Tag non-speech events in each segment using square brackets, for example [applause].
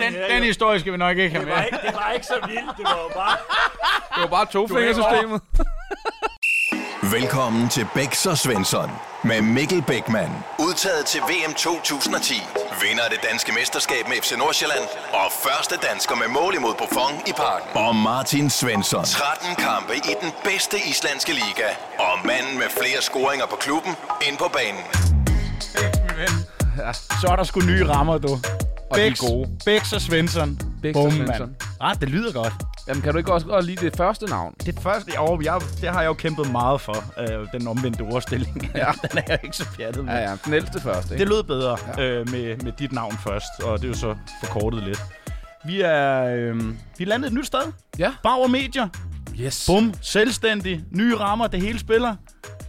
Den, den historie skal vi nok ikke have Det var, med. ikke, det var ikke så vildt, det var jo bare... Det var bare tofingersystemet. Velkommen til Bæks og Svensson med Mikkel Bækman. Udtaget til VM 2010. Vinder af det danske mesterskab med FC Nordsjælland. Og første dansker med mål imod Buffon i parken. Og Martin Svensson. 13 kampe i den bedste islandske liga. Og manden med flere scoringer på klubben ind på banen. Så er der sgu nye rammer, du. Og de er Bæks, gode. Bæks og Svensson. Bæks og Bum, Svensson. Ah, det lyder godt. Jamen, kan du ikke også godt lide det første navn? Det første år, jeg, det har jeg jo kæmpet meget for, øh, den omvendte ordstilling. Ja. [laughs] den er jeg ikke så pjattet med. Ja, ja, den ældste første, ikke? Det lød bedre ja. øh, med, med dit navn først, og det er jo så forkortet lidt. Vi er, øh, vi er landet et nyt sted. Ja. Bauer Media. Yes. Bum, selvstændig, nye rammer, det hele spiller.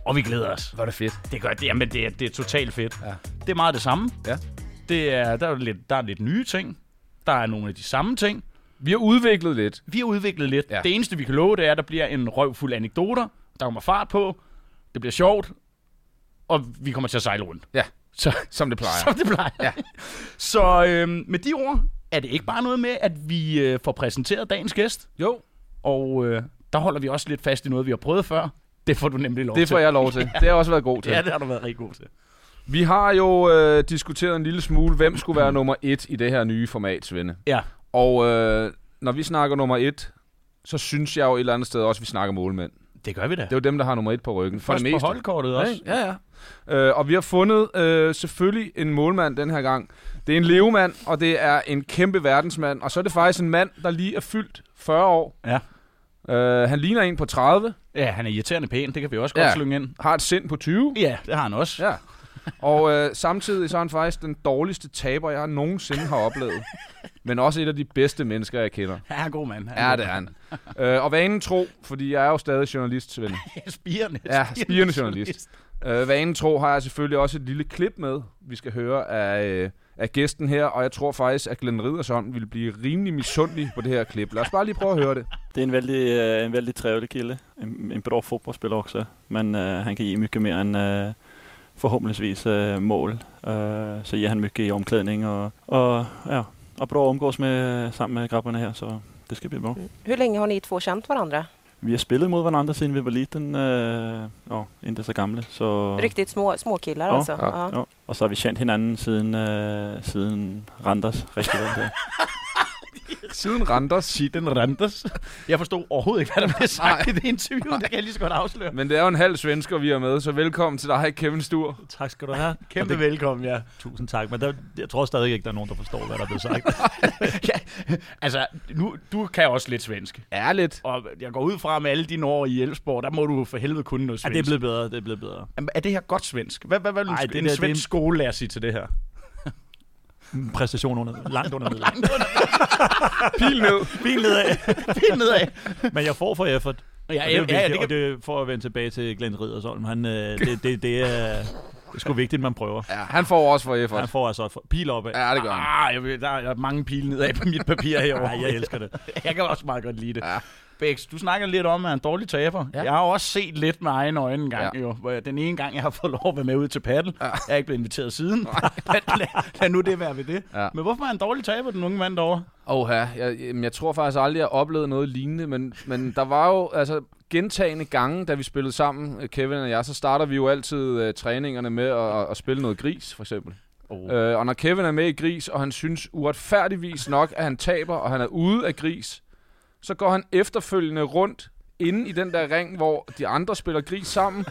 Og vi glæder os. Var det fedt. Det gør det, jamen det er, det er totalt fedt. Ja. Det er meget det samme. Ja. Det er, der, er lidt, der er lidt nye ting. Der er nogle af de samme ting. Vi har udviklet lidt. Vi har udviklet lidt. Ja. Ja. Det eneste, vi kan love, det er, at der bliver en røvfuld anekdoter. Der kommer fart på. Det bliver sjovt. Og vi kommer til at sejle rundt. Ja, Så, som det plejer. [laughs] som det plejer. Ja. Så øhm, med de ord er det ikke bare noget med, at vi øh, får præsenteret dagens gæst. Jo, Og øh, der holder vi også lidt fast i noget, vi har prøvet før. Det får du nemlig lov det til. får jeg lov til. [laughs] Det har jeg også været god til. Ja, det har du været rigtig god til. Vi har jo øh, diskuteret en lille smule, hvem skulle være nummer et i det her nye format, Svende. Ja, Og øh, når vi snakker nummer et, så synes jeg jo et eller andet sted også, at vi snakker målmænd. det gør vi da. Det er jo dem, der har nummer et på ryggen. For Først det på meste. holdkortet også. Ja, ja. Øh, og vi har fundet øh, selvfølgelig en målmand den her gang. Det er en levemand, og det er en kæmpe verdensmand. Og så er det faktisk en mand, der lige er fyldt 40 år. Ja. Øh, han ligner en på 30, Ja, han er irriterende pæn. Det kan vi også Ja. godt slynge ind. har et sind på 20. Ja, det har han også. Ja. [laughs] Og øh, samtidig så er han faktisk den dårligste taber, jeg nogensinde har oplevet. [laughs] Men også et af de bedste mennesker, jeg kender. Han er en god mand. Han Ja, god det er han. øh, og vanen tro, fordi jeg er jo stadig journalist, Svend. [laughs] Spirende. Ja, spirende journalist. Øh, vanen tro har jeg selvfølgelig også et lille klip med, vi skal høre af, øh, af gæsten her. Og jeg tror faktisk, at Glenn Riddersson vil blive rimelig misundelig på det her klip. Lad os bare lige prøve at høre det. Det är en väldigt, eh, en väldigt trevlig kille. En, en bra fotbollsspelare också. Men eh, han kan ge mycket mer än eh, förhoppningsvis eh, mål. Eh, så ger han mycket i omklädning och, och, ja, och bra att umgås med, sammen med grabbarna här. Så det ska bli bra. Hur länge har ni två känt varandra? Vi har spelat mot varandra sedan vi var liten. Eh, ja, inte så gamla. Så, Riktigt små, små killar Ja, alltså? ja, ja. Och så har vi känt hinanden siden, eh, siden Randers rigtig vel. [laughs] Siden Randers. Shitten Randers. Jeg forstod overhovedet ikke, hvad der blev sagt i det interview. Det kan jeg lige så godt afsløre. Men det er jo en halv svensker, vi er med, så velkommen til dig, Kevin Stur. Tak skal du have. [laughs] Kæmpe det, velkommen, ja. tusind tak, men der, jeg tror stadig ikke, der er nogen, der forstår, hvad der er blevet sagt. [laughs] [laughs] ja. Altså, nu, du kan også lidt svensk. Ærligt. Og jeg går ud fra med alle dine år i Elfsborg, der må du for helvede kunne noget ja, svensk. det er blevet bedre, det er blevet bedre. Jamen, er det her godt svensk? Hvad, hvad, hvad vil en, det en er svensk en- skole lære sige til det her? Præstation under, langt under [laughs] middel. Pil ned. Bil nedad. Fint nedad. Men jeg får for effort. Ja, og det er jo ja, ja, det og kan... det er for at vende tilbage til Glenn Riddersholm. Han, øh, det, det, det, er, det er sgu vigtigt, man prøver. Ja, han får også for effort. Han får altså et pil opad. Ja, det gør han. Ah, jeg der er mange pile nedad på mit papir herovre. Ej, jeg elsker det. Jeg kan også meget godt lide det. Ja. Bæks, du snakker lidt om, at han er en dårlig taber. Ja. Ja. Jeg har også set lidt med egne øjne en gang, Ja. ja. jo. Hvor jeg, den ene gang, jeg har fået lov at være med ud til paddle. Ja. Jeg er ikke blevet inviteret siden. [laughs] lad, lad, lad, nu det være ved det. Ja. Men hvorfor er han en dårlig taber, den unge mand derovre? Åh, jeg, jamen, jeg tror faktisk aldrig, jeg har oplevet noget lignende, men, men der var jo altså gentagende gange, da vi spillede sammen, øh, Kevin og jeg, så starter vi jo altid uh, træningerne med at, at spille noget gris, for eksempel. Oh. Øh, og når Kevin er med i gris, og han synes uretfærdigvis nok, at han taber, og han er ude af gris, så går han efterfølgende rundt inde i den der ring, hvor de andre spiller gris sammen,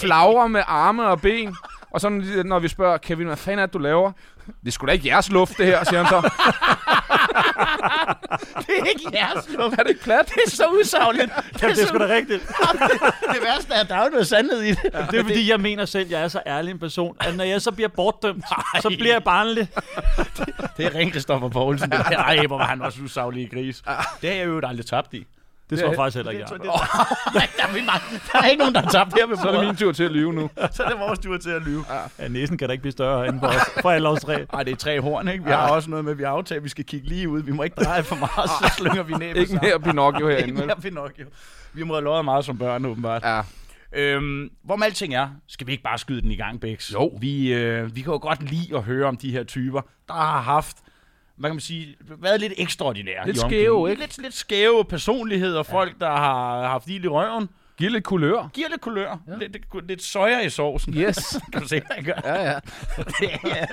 flagrer med arme og ben, og så når vi spørger, Kevin, hvad fanden er det, du laver? Det skulle sgu da ikke jeres luft, det her, siger han så. [laughs] det er ikke jeres luft. Er det ikke plat? Det er så usagligt. Det, Jamen, det er sgu da rigtigt. [laughs] det værste er, at der er jo noget sandhed i det. Ja. Det er fordi, jeg mener selv, at jeg er så ærlig en person, at når jeg så bliver bortdømt, så bliver jeg barnlig. Det er ren Christoffer Poulsen. Det [laughs] der. Ej, hvor var han også usaglig gris. Det har jeg jo aldrig tabt i. Det tror jeg faktisk heller ikke, jeg det, har. [laughs] der, er vi mange, der er ikke nogen, der har tabt her ved Så er det min tur til at lyve nu. [laughs] Så er det vores tur til at lyve. Ja, næsen kan da ikke blive større end for, os, for alle os tre. Ej, det er tre horn, ikke? Vi har også noget med, at vi har aftalt, at vi skal kigge lige ud. Vi må ikke dreje for meget, så slynger vi næbet Ikke mere Pinocchio Ikke herinde. vel? mere Pinocchio. Vi må have lovet meget som børn, åbenbart. Ja. Øhm, hvor med alting er, skal vi ikke bare skyde den i gang, Bæks? Jo. Vi, øh, vi kan jo godt lide at høre om de her typer, der har haft hvad kan man sige, været lidt ekstraordinære. Lidt skæve, ikke? Lidt, lidt skæve personligheder, folk, der har haft ild i røven. Giv lidt kulør. Giver lidt kulør. Ja. Lidt, lidt, lidt soja i sovsen. Yes. [laughs] kan du se, hvad jeg gør? ja, ja. [laughs]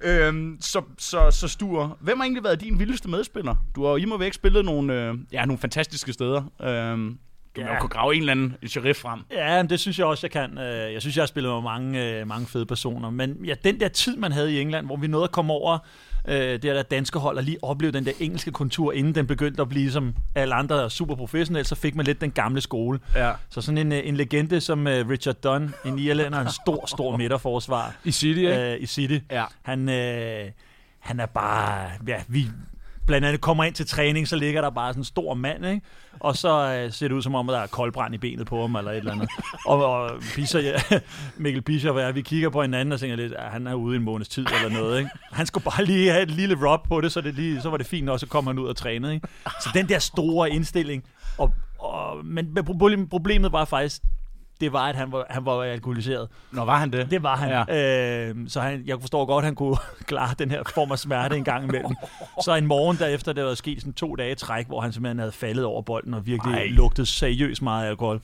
ja. øhm, så, så, så Stur, hvem har egentlig været din vildeste medspiller? Du har jo i må væk spillet nogle, øh, ja, nogle fantastiske steder. Øhm, du ja. Ja. må kunne grave en eller anden sheriff frem. Ja, men det synes jeg også, jeg kan. Øh, Jeg synes, jeg har spillet med mange, øh, mange fede personer. Men ja, den der tid, man havde i England, hvor vi nåede at komme over øh, det der danske hold og lige opleve den der engelske kontur, inden den begyndte at blive som alle andre super professionelle, så fik man lidt den gamle skole. Ja. Så sådan en, øh, en legende som øh, Richard Dunn, en irlænder, en stor, stor [laughs] midterforsvar I City, ikke? øh, i City. Ja. Han, øh, han er bare... Ja, vi blandt andet kommer ind til træning, så ligger der bare sådan en stor mand, ikke? Og så øh, ser det ud som om, at der er koldbrand i benet på ham, eller et eller andet. og, og Pisser, ja, [laughs] Mikkel Pischer, og er, vi kigger på hinanden og tænker lidt, at han er ude i en måneds tid eller noget, ikke? Han skulle bare lige have et lille rub på det, så, det lige, så var det fint, og så kom han ud og trænede, ikke? Så den der store indstilling, og, og, men problemet var faktisk, det var, at han var, han var alkoholiseret. Nå, var han det? Det var han. Ja. Ja. Øh, så han, jeg forstår godt, at han kunne [laughs] klare den her form af smerte en gang imellem. [laughs] Så en morgen derefter, der var sket sådan to dage træk, hvor han simpelthen havde faldet over bolden og virkelig Ej. Lugtede seriøst meget alkohol.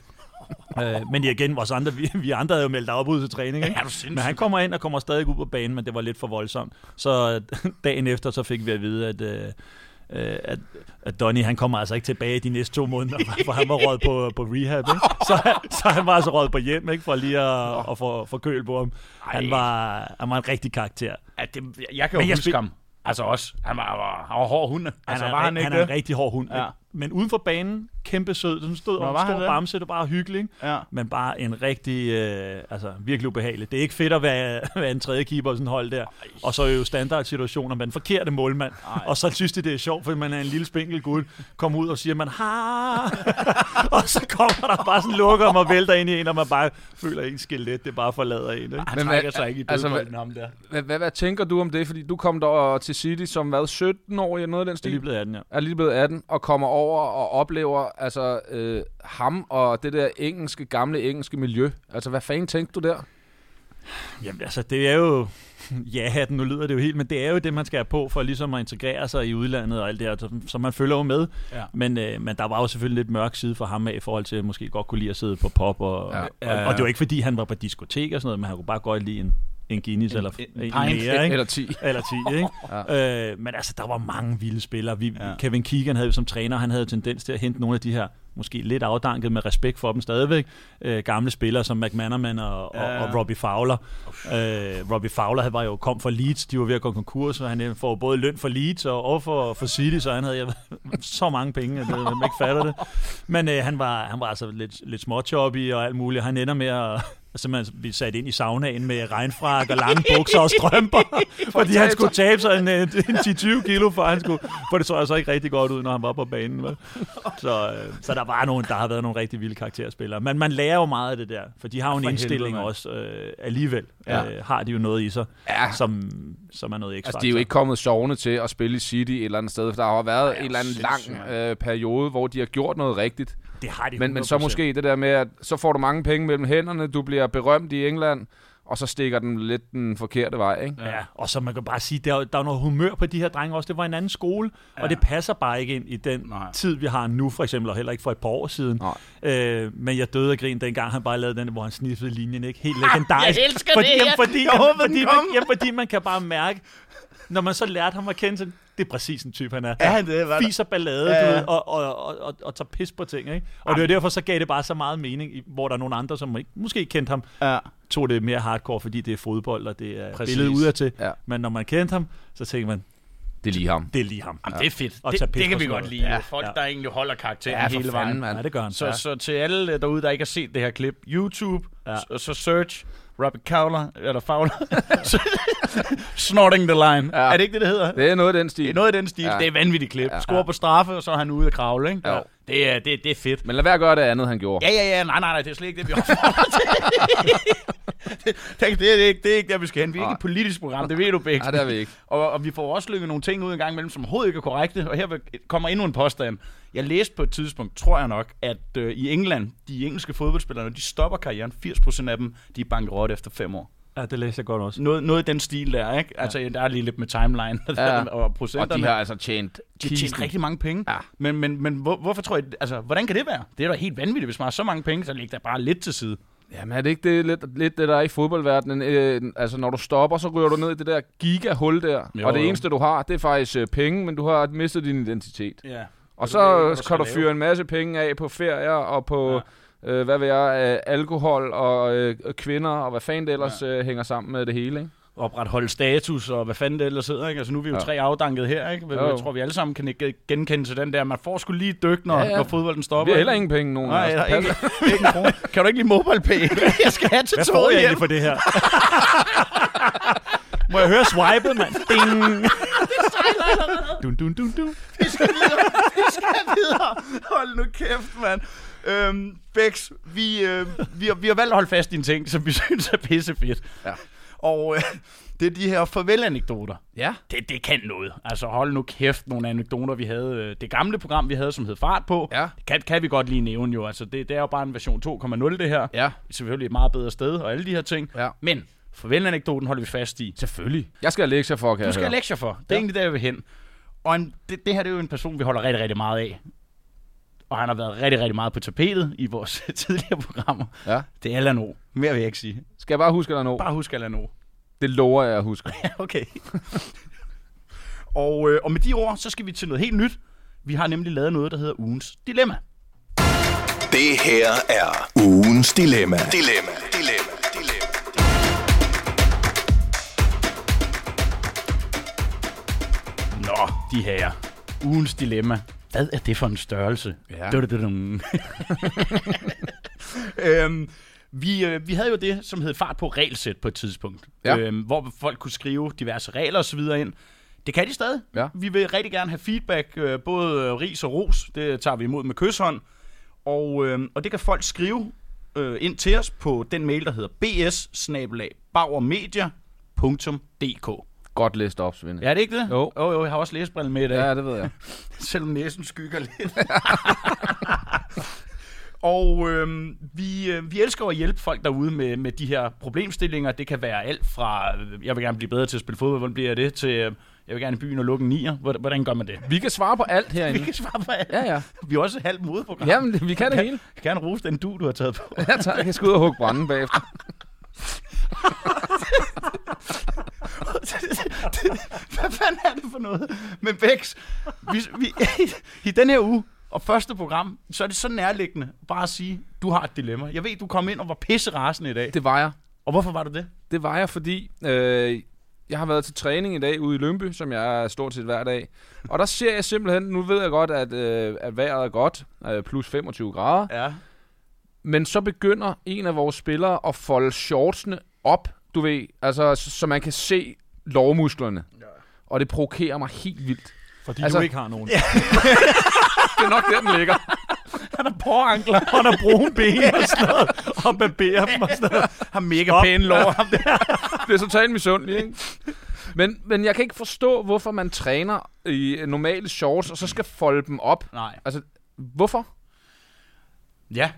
øh, men igen, vores andre, vi, vi andre havde jo meldt afbud til træning. Ikke? Er du sindssyg? Men han kommer ind og kommer stadig ud på banen, men det var lidt for voldsomt. Så [laughs] dagen efter, så fik vi at vide, at... Øh, øh, at, at Donny, han kommer altså ikke tilbage de næste to måneder, [laughs] for han var råd på, på rehab, ikke? Så, så han var altså råd på hjem, ikke? For lige at, at få, få køl på ham. Han var, han var en rigtig karakter. Ja, det, jeg kan jo Men jeg huske spil- ham. Altså også. Han var, han var, han var hård hund. Altså, han er, var han ikke han er en rigtig hård hund. Ja. Ja. Men uden for banen, kæmpe sød. Den stod Nå, og var en han stor det? bamse, det var bare hyggelig. Ja. Men bare en rigtig, øh, altså virkelig ubehagelig. Det er ikke fedt at være, [laughs] være en tredje keeper i sådan en hold der. Og så er jo standardsituationer med den forkerte målmand. Ej. Og så synes de, det er sjovt, fordi man er en lille spinkel gud, kommer ud og siger, man har. [laughs] og så kommer der bare sådan lukker og vælter ind i en, og man bare føler, ens skelet, det bare forlader en. Ikke? Han Men trækker hvad- sig ikke i altså, dødbolden ham der. Hvad, hvad, hvad tænker du om det? Fordi du kom der til City som hvad, 17 år eller noget af den Det er stil? lige blevet 18, ja. er lige blevet 18 og kommer over og oplever altså øh, ham og det der engelske, gamle engelske miljø. Altså, hvad fanden tænkte du der? Jamen altså, det er jo... [laughs] Ja, nu lyder det jo helt, men det er jo det, man skal have på for ligesom at integrere sig i udlandet og alt det her, så, man følger jo med. Ja. Men, øh, men der var jo selvfølgelig lidt mørk side for ham af, i forhold til at måske godt kunne lide at sidde på pop. Og, Ja. Ja. og, og det var ikke fordi, han var på diskotek og sådan noget, men han kunne bare godt lide en, en Guinness En- eller en en, pint. mere, ikke? Eller 10. Eller 10, ikke? [laughs] ja. øh, men altså, der var mange vilde spillere. Vi, Ja. Kevin Keegan havde jo som træner, han havde tendens til at hente nogle af de her, måske lidt afdanket med respekt for dem stadigvæk, øh, gamle spillere som McManaman og, Ja. og, og Robbie Fowler. Øh, Robbie Fowler havde- var jo kom fra Leeds, de var ved at gå konkurs, og han øh, får både løn for Leeds og, og for, for City, så han havde jeg, [laughs] så mange penge, at man ikke fatter det. Men øh, han, var, han var altså lidt, lidt småchoppy og alt muligt, og han ender med at simpelthen blive sat ind i saunaen med regnfrak og lange bukser og strømper, [laughs] fordi han skulle tabe sig en, en 10-20 kilo, for han skulle, for det så altså ikke rigtig godt ud, når han var på banen. Vel? Så, øh, så der var nogen, der har været nogle rigtig vilde karakterspillere. Men man lærer jo meget af det der, for de har jo en For indstilling helvede, også øh, alligevel. Ja. Ja. Øh, har de jo noget i sig, Ja. som, som er noget ekstra. Altså, de er jo ikke kommet sovende til at spille i City et eller andet sted. For der har jo været en eller anden lang øh, periode, hvor de har gjort noget rigtigt. Det har de Men, men så 100%. måske det der med, at så får du mange penge mellem hænderne, du bliver berømt i England, og så stikker den lidt den forkerte vej, ikke? Ja, og så man kan bare sige, der, er- der er noget humør på de her drenge også. Det var en anden skole, ja. og det passer bare ikke ind i den Nej. Tid, vi har nu, for eksempel, og heller ikke for et par år siden. Nej. Øh, men jeg døde af grin, dengang han bare lavede den, hvor han sniffede linjen, ikke? Helt legendarisk. jeg elsker fordi, det, Jamen, fordi, jeg den fordi, man, jamen, fordi man kan bare mærke, når man så lærte ham at kende, så det er præcis en type, han er. Er han det? Er der? Fiser ballade, Ja, ja, ja. ja. Du ved, og, og, og, og, og tager pis på ting, ikke? Og det var derfor, så gav det bare så meget mening, i- hvor der er nogle andre, som ikke, måske ikke kendte ham, Ja. tog det mere hardcore, fordi det er fodbold, og det er Præcis. Billedet udadtil. Ja. Men når man kendte ham, så tænkte man, Det er lige ham. det er lige ham. Jamen, det er fedt. Og Det, det kan vi godt lide. Ja, Folk, ja. der egentlig holder karakteren Ja, for hele vejen. Ja, det gør han. Så, ja. så til alle derude, der ikke har set det her klip, YouTube, ja. Ja. så, så search Robbie Fowler, eller Fowler, [laughs] snorting the line. Ja. Ja. Er det ikke det, det hedder? Det er noget af den stil. Det er noget af den stil. Ja. Ja. Det er vanvittigt klip. Ja. Ja. Score på straffe, og så er han ude at kravle, ikke? Jo. Det er, det, det er fedt. Men lad være at gøre det andet, han gjorde. Ja, ja, ja. Nej, nej, nej. Det er slet ikke det, vi opfordrer til. det, [laughs] det, det, er ikke, det er ikke der, vi skal hen. Vi er ikke et politisk program. Det ved du, Bæk. [laughs] Nej, det er vi ikke. Og, og vi får også lykket nogle ting ud en gang imellem, som overhovedet ikke er korrekte. Og her kommer endnu en påstand. Jeg læste på et tidspunkt, tror jeg nok, at øh, i England, de engelske fodboldspillere, når de stopper karrieren, 80% af dem, de er bankerot efter fem år. Ja, det læste jeg godt også. Noget, noget i den stil der, ikke? Altså, der er lige lidt med timeline Ja. og Og procenterne. de har altså tjent de har tjent rigtig mange penge. Ja. Men, men, men hvor, hvorfor tror jeg, altså, hvordan kan det være? Det er da helt vanvittigt, hvis man har så mange penge, så læg der bare lidt til side. Jamen er det ikke det, lidt, lidt det, der er i fodboldverdenen? Øh, altså når du stopper, så ryger du ned i det der gigahul der. Jo, og det jo. eneste, du har, det er faktisk øh, penge, men du har mistet din identitet. Ja. Og så du kan du fyre en masse penge af på ferier og på, ja. Øh, hvad ved jeg, øh, alkohol og øh, kvinder og hvad fanden det ellers øh, hænger sammen med det hele, ikke? Opretholde status og hvad fanden det ellers hedder, ikke? Altså nu er vi jo Ja. tre afdanket her, ikke? Jeg, jeg tror, vi alle sammen kan ikke genkende til den der, man får sgu lige dyk, når, Ja, ja, ja. når fodbolden Vi stopper. har heller ingen penge, nogen Nej, er ikke, ikke. [laughs] Kan du ikke lide MobilePay? [laughs] jeg skal have til Hvad får jeg egentlig for det her? [laughs] Må jeg høre swipet, mand? Ding! Dun, dun, dun, dun. Vi skal videre. Vi skal videre. Hold nu kæft, mand. Øhm, Bex, vi, øh, vi, har, vi har valgt at holde fast i en ting, som vi [laughs] synes er pissefedt. Ja. Og øh, det er de her farvel-anekdoter. Ja. Det, det kan noget. Altså hold nu kæft nogle anekdoter, vi havde. øh, Det gamle program, vi havde, som hed Fart på. Ja. Det kan, kan vi godt lige nævne jo. Altså det, det er jo bare en version 2.0 det her. Ja. Selvfølgelig et meget bedre sted og alle de her ting. Ja. Men farvel-anekdoten holder vi fast i. Selvfølgelig. Jeg skal have lektier for, kan Du skal have lektier for. Det er ja. egentlig der, jeg vil hen. Og en, det, det her det er jo en person, vi holder rigtig, rigtig meget af. Og han har været rigtig, rigtig meget på tapetet i vores [laughs] tidligere programmer. Ja. Det er Allan O. Mere vil jeg ikke sige. Skal jeg bare huske, er noget? Bare husk Allan O. Det lover jeg at huske. [laughs] Ja, okay. [laughs] og, øh, og med de ord, så skal vi til noget helt nyt. Vi har nemlig lavet noget, der hedder ugens dilemma. Det her er ugens dilemma. Dilemma, dilemma, dilemma. Nå, de her. Ugens dilemma. Hvad er det for en størrelse? Ja. Øhm, vi, øh, vi havde jo det, som hed fart på regelsæt på et tidspunkt. Ja. Øhm, hvor folk kunne skrive diverse regler osv. ind. Det kan de stadig. Ja. Vi vil rigtig gerne have feedback, øh, både øh, ris og ros. Det tager vi imod med kysshånd. Og, øh, og det kan folk skrive øh, ind til os på den mail, der hedder bs Godt læst op, Svende. Ja, er det ikke det? Jo. Jo, jo, jeg har også læsbrille med i dag. ja det ved jeg. [laughs] Selvom næsen skygger lidt. [laughs] og øhm, vi, øh, vi elsker at hjælpe folk derude med, med de her problemstillinger. Det kan være alt fra, øh, jeg vil gerne blive bedre til at spille fodbold, hvordan bliver jeg det, til øh, jeg vil gerne i byen og lukke en nier. Hvordan, gør man det? Vi kan svare på alt [laughs] Vi herinde. kan svare på alt. Ja, ja. Vi er også et halvt modeprogram. Jamen, vi kan det hele. Jeg vil gerne rose den du, du har taget på. Ja, tak. Jeg skal ud og hugge branden bagefter. [laughs] Hvad fanden er det for noget? Men Bex, vi, vi, i den her uge, og første program, så er det så nærliggende bare at sige, du har et dilemma. Jeg ved, du kom ind og var pisse rasende i dag. Det var jeg. Og hvorfor var du det? Det var jeg, fordi øh, jeg har været til træning i dag ude i Lønby, som jeg er stort set hver dag. Og der ser jeg simpelthen, nu ved jeg godt, at, øh, at vejret er godt, øh, plus 25 grader. Ja. Men så begynder en af vores spillere at folde shortsene op, du ved, altså så, så man kan se lovmusklerne. Ja. Og det provokerer mig helt vildt. Fordi Altså- du ikke har nogen. [laughs] Det er nok der, den ligger. Han har pårankler. Han har brune ben og sådan noget, og barberer dem og sådan noget. Har mega Stop. pæne lår. Ham der. Det er totalt misundelig, ikke? Men, men jeg kan ikke forstå, hvorfor man træner i normale shorts, og så skal folde dem op. Nej. Altså, hvorfor? Ja.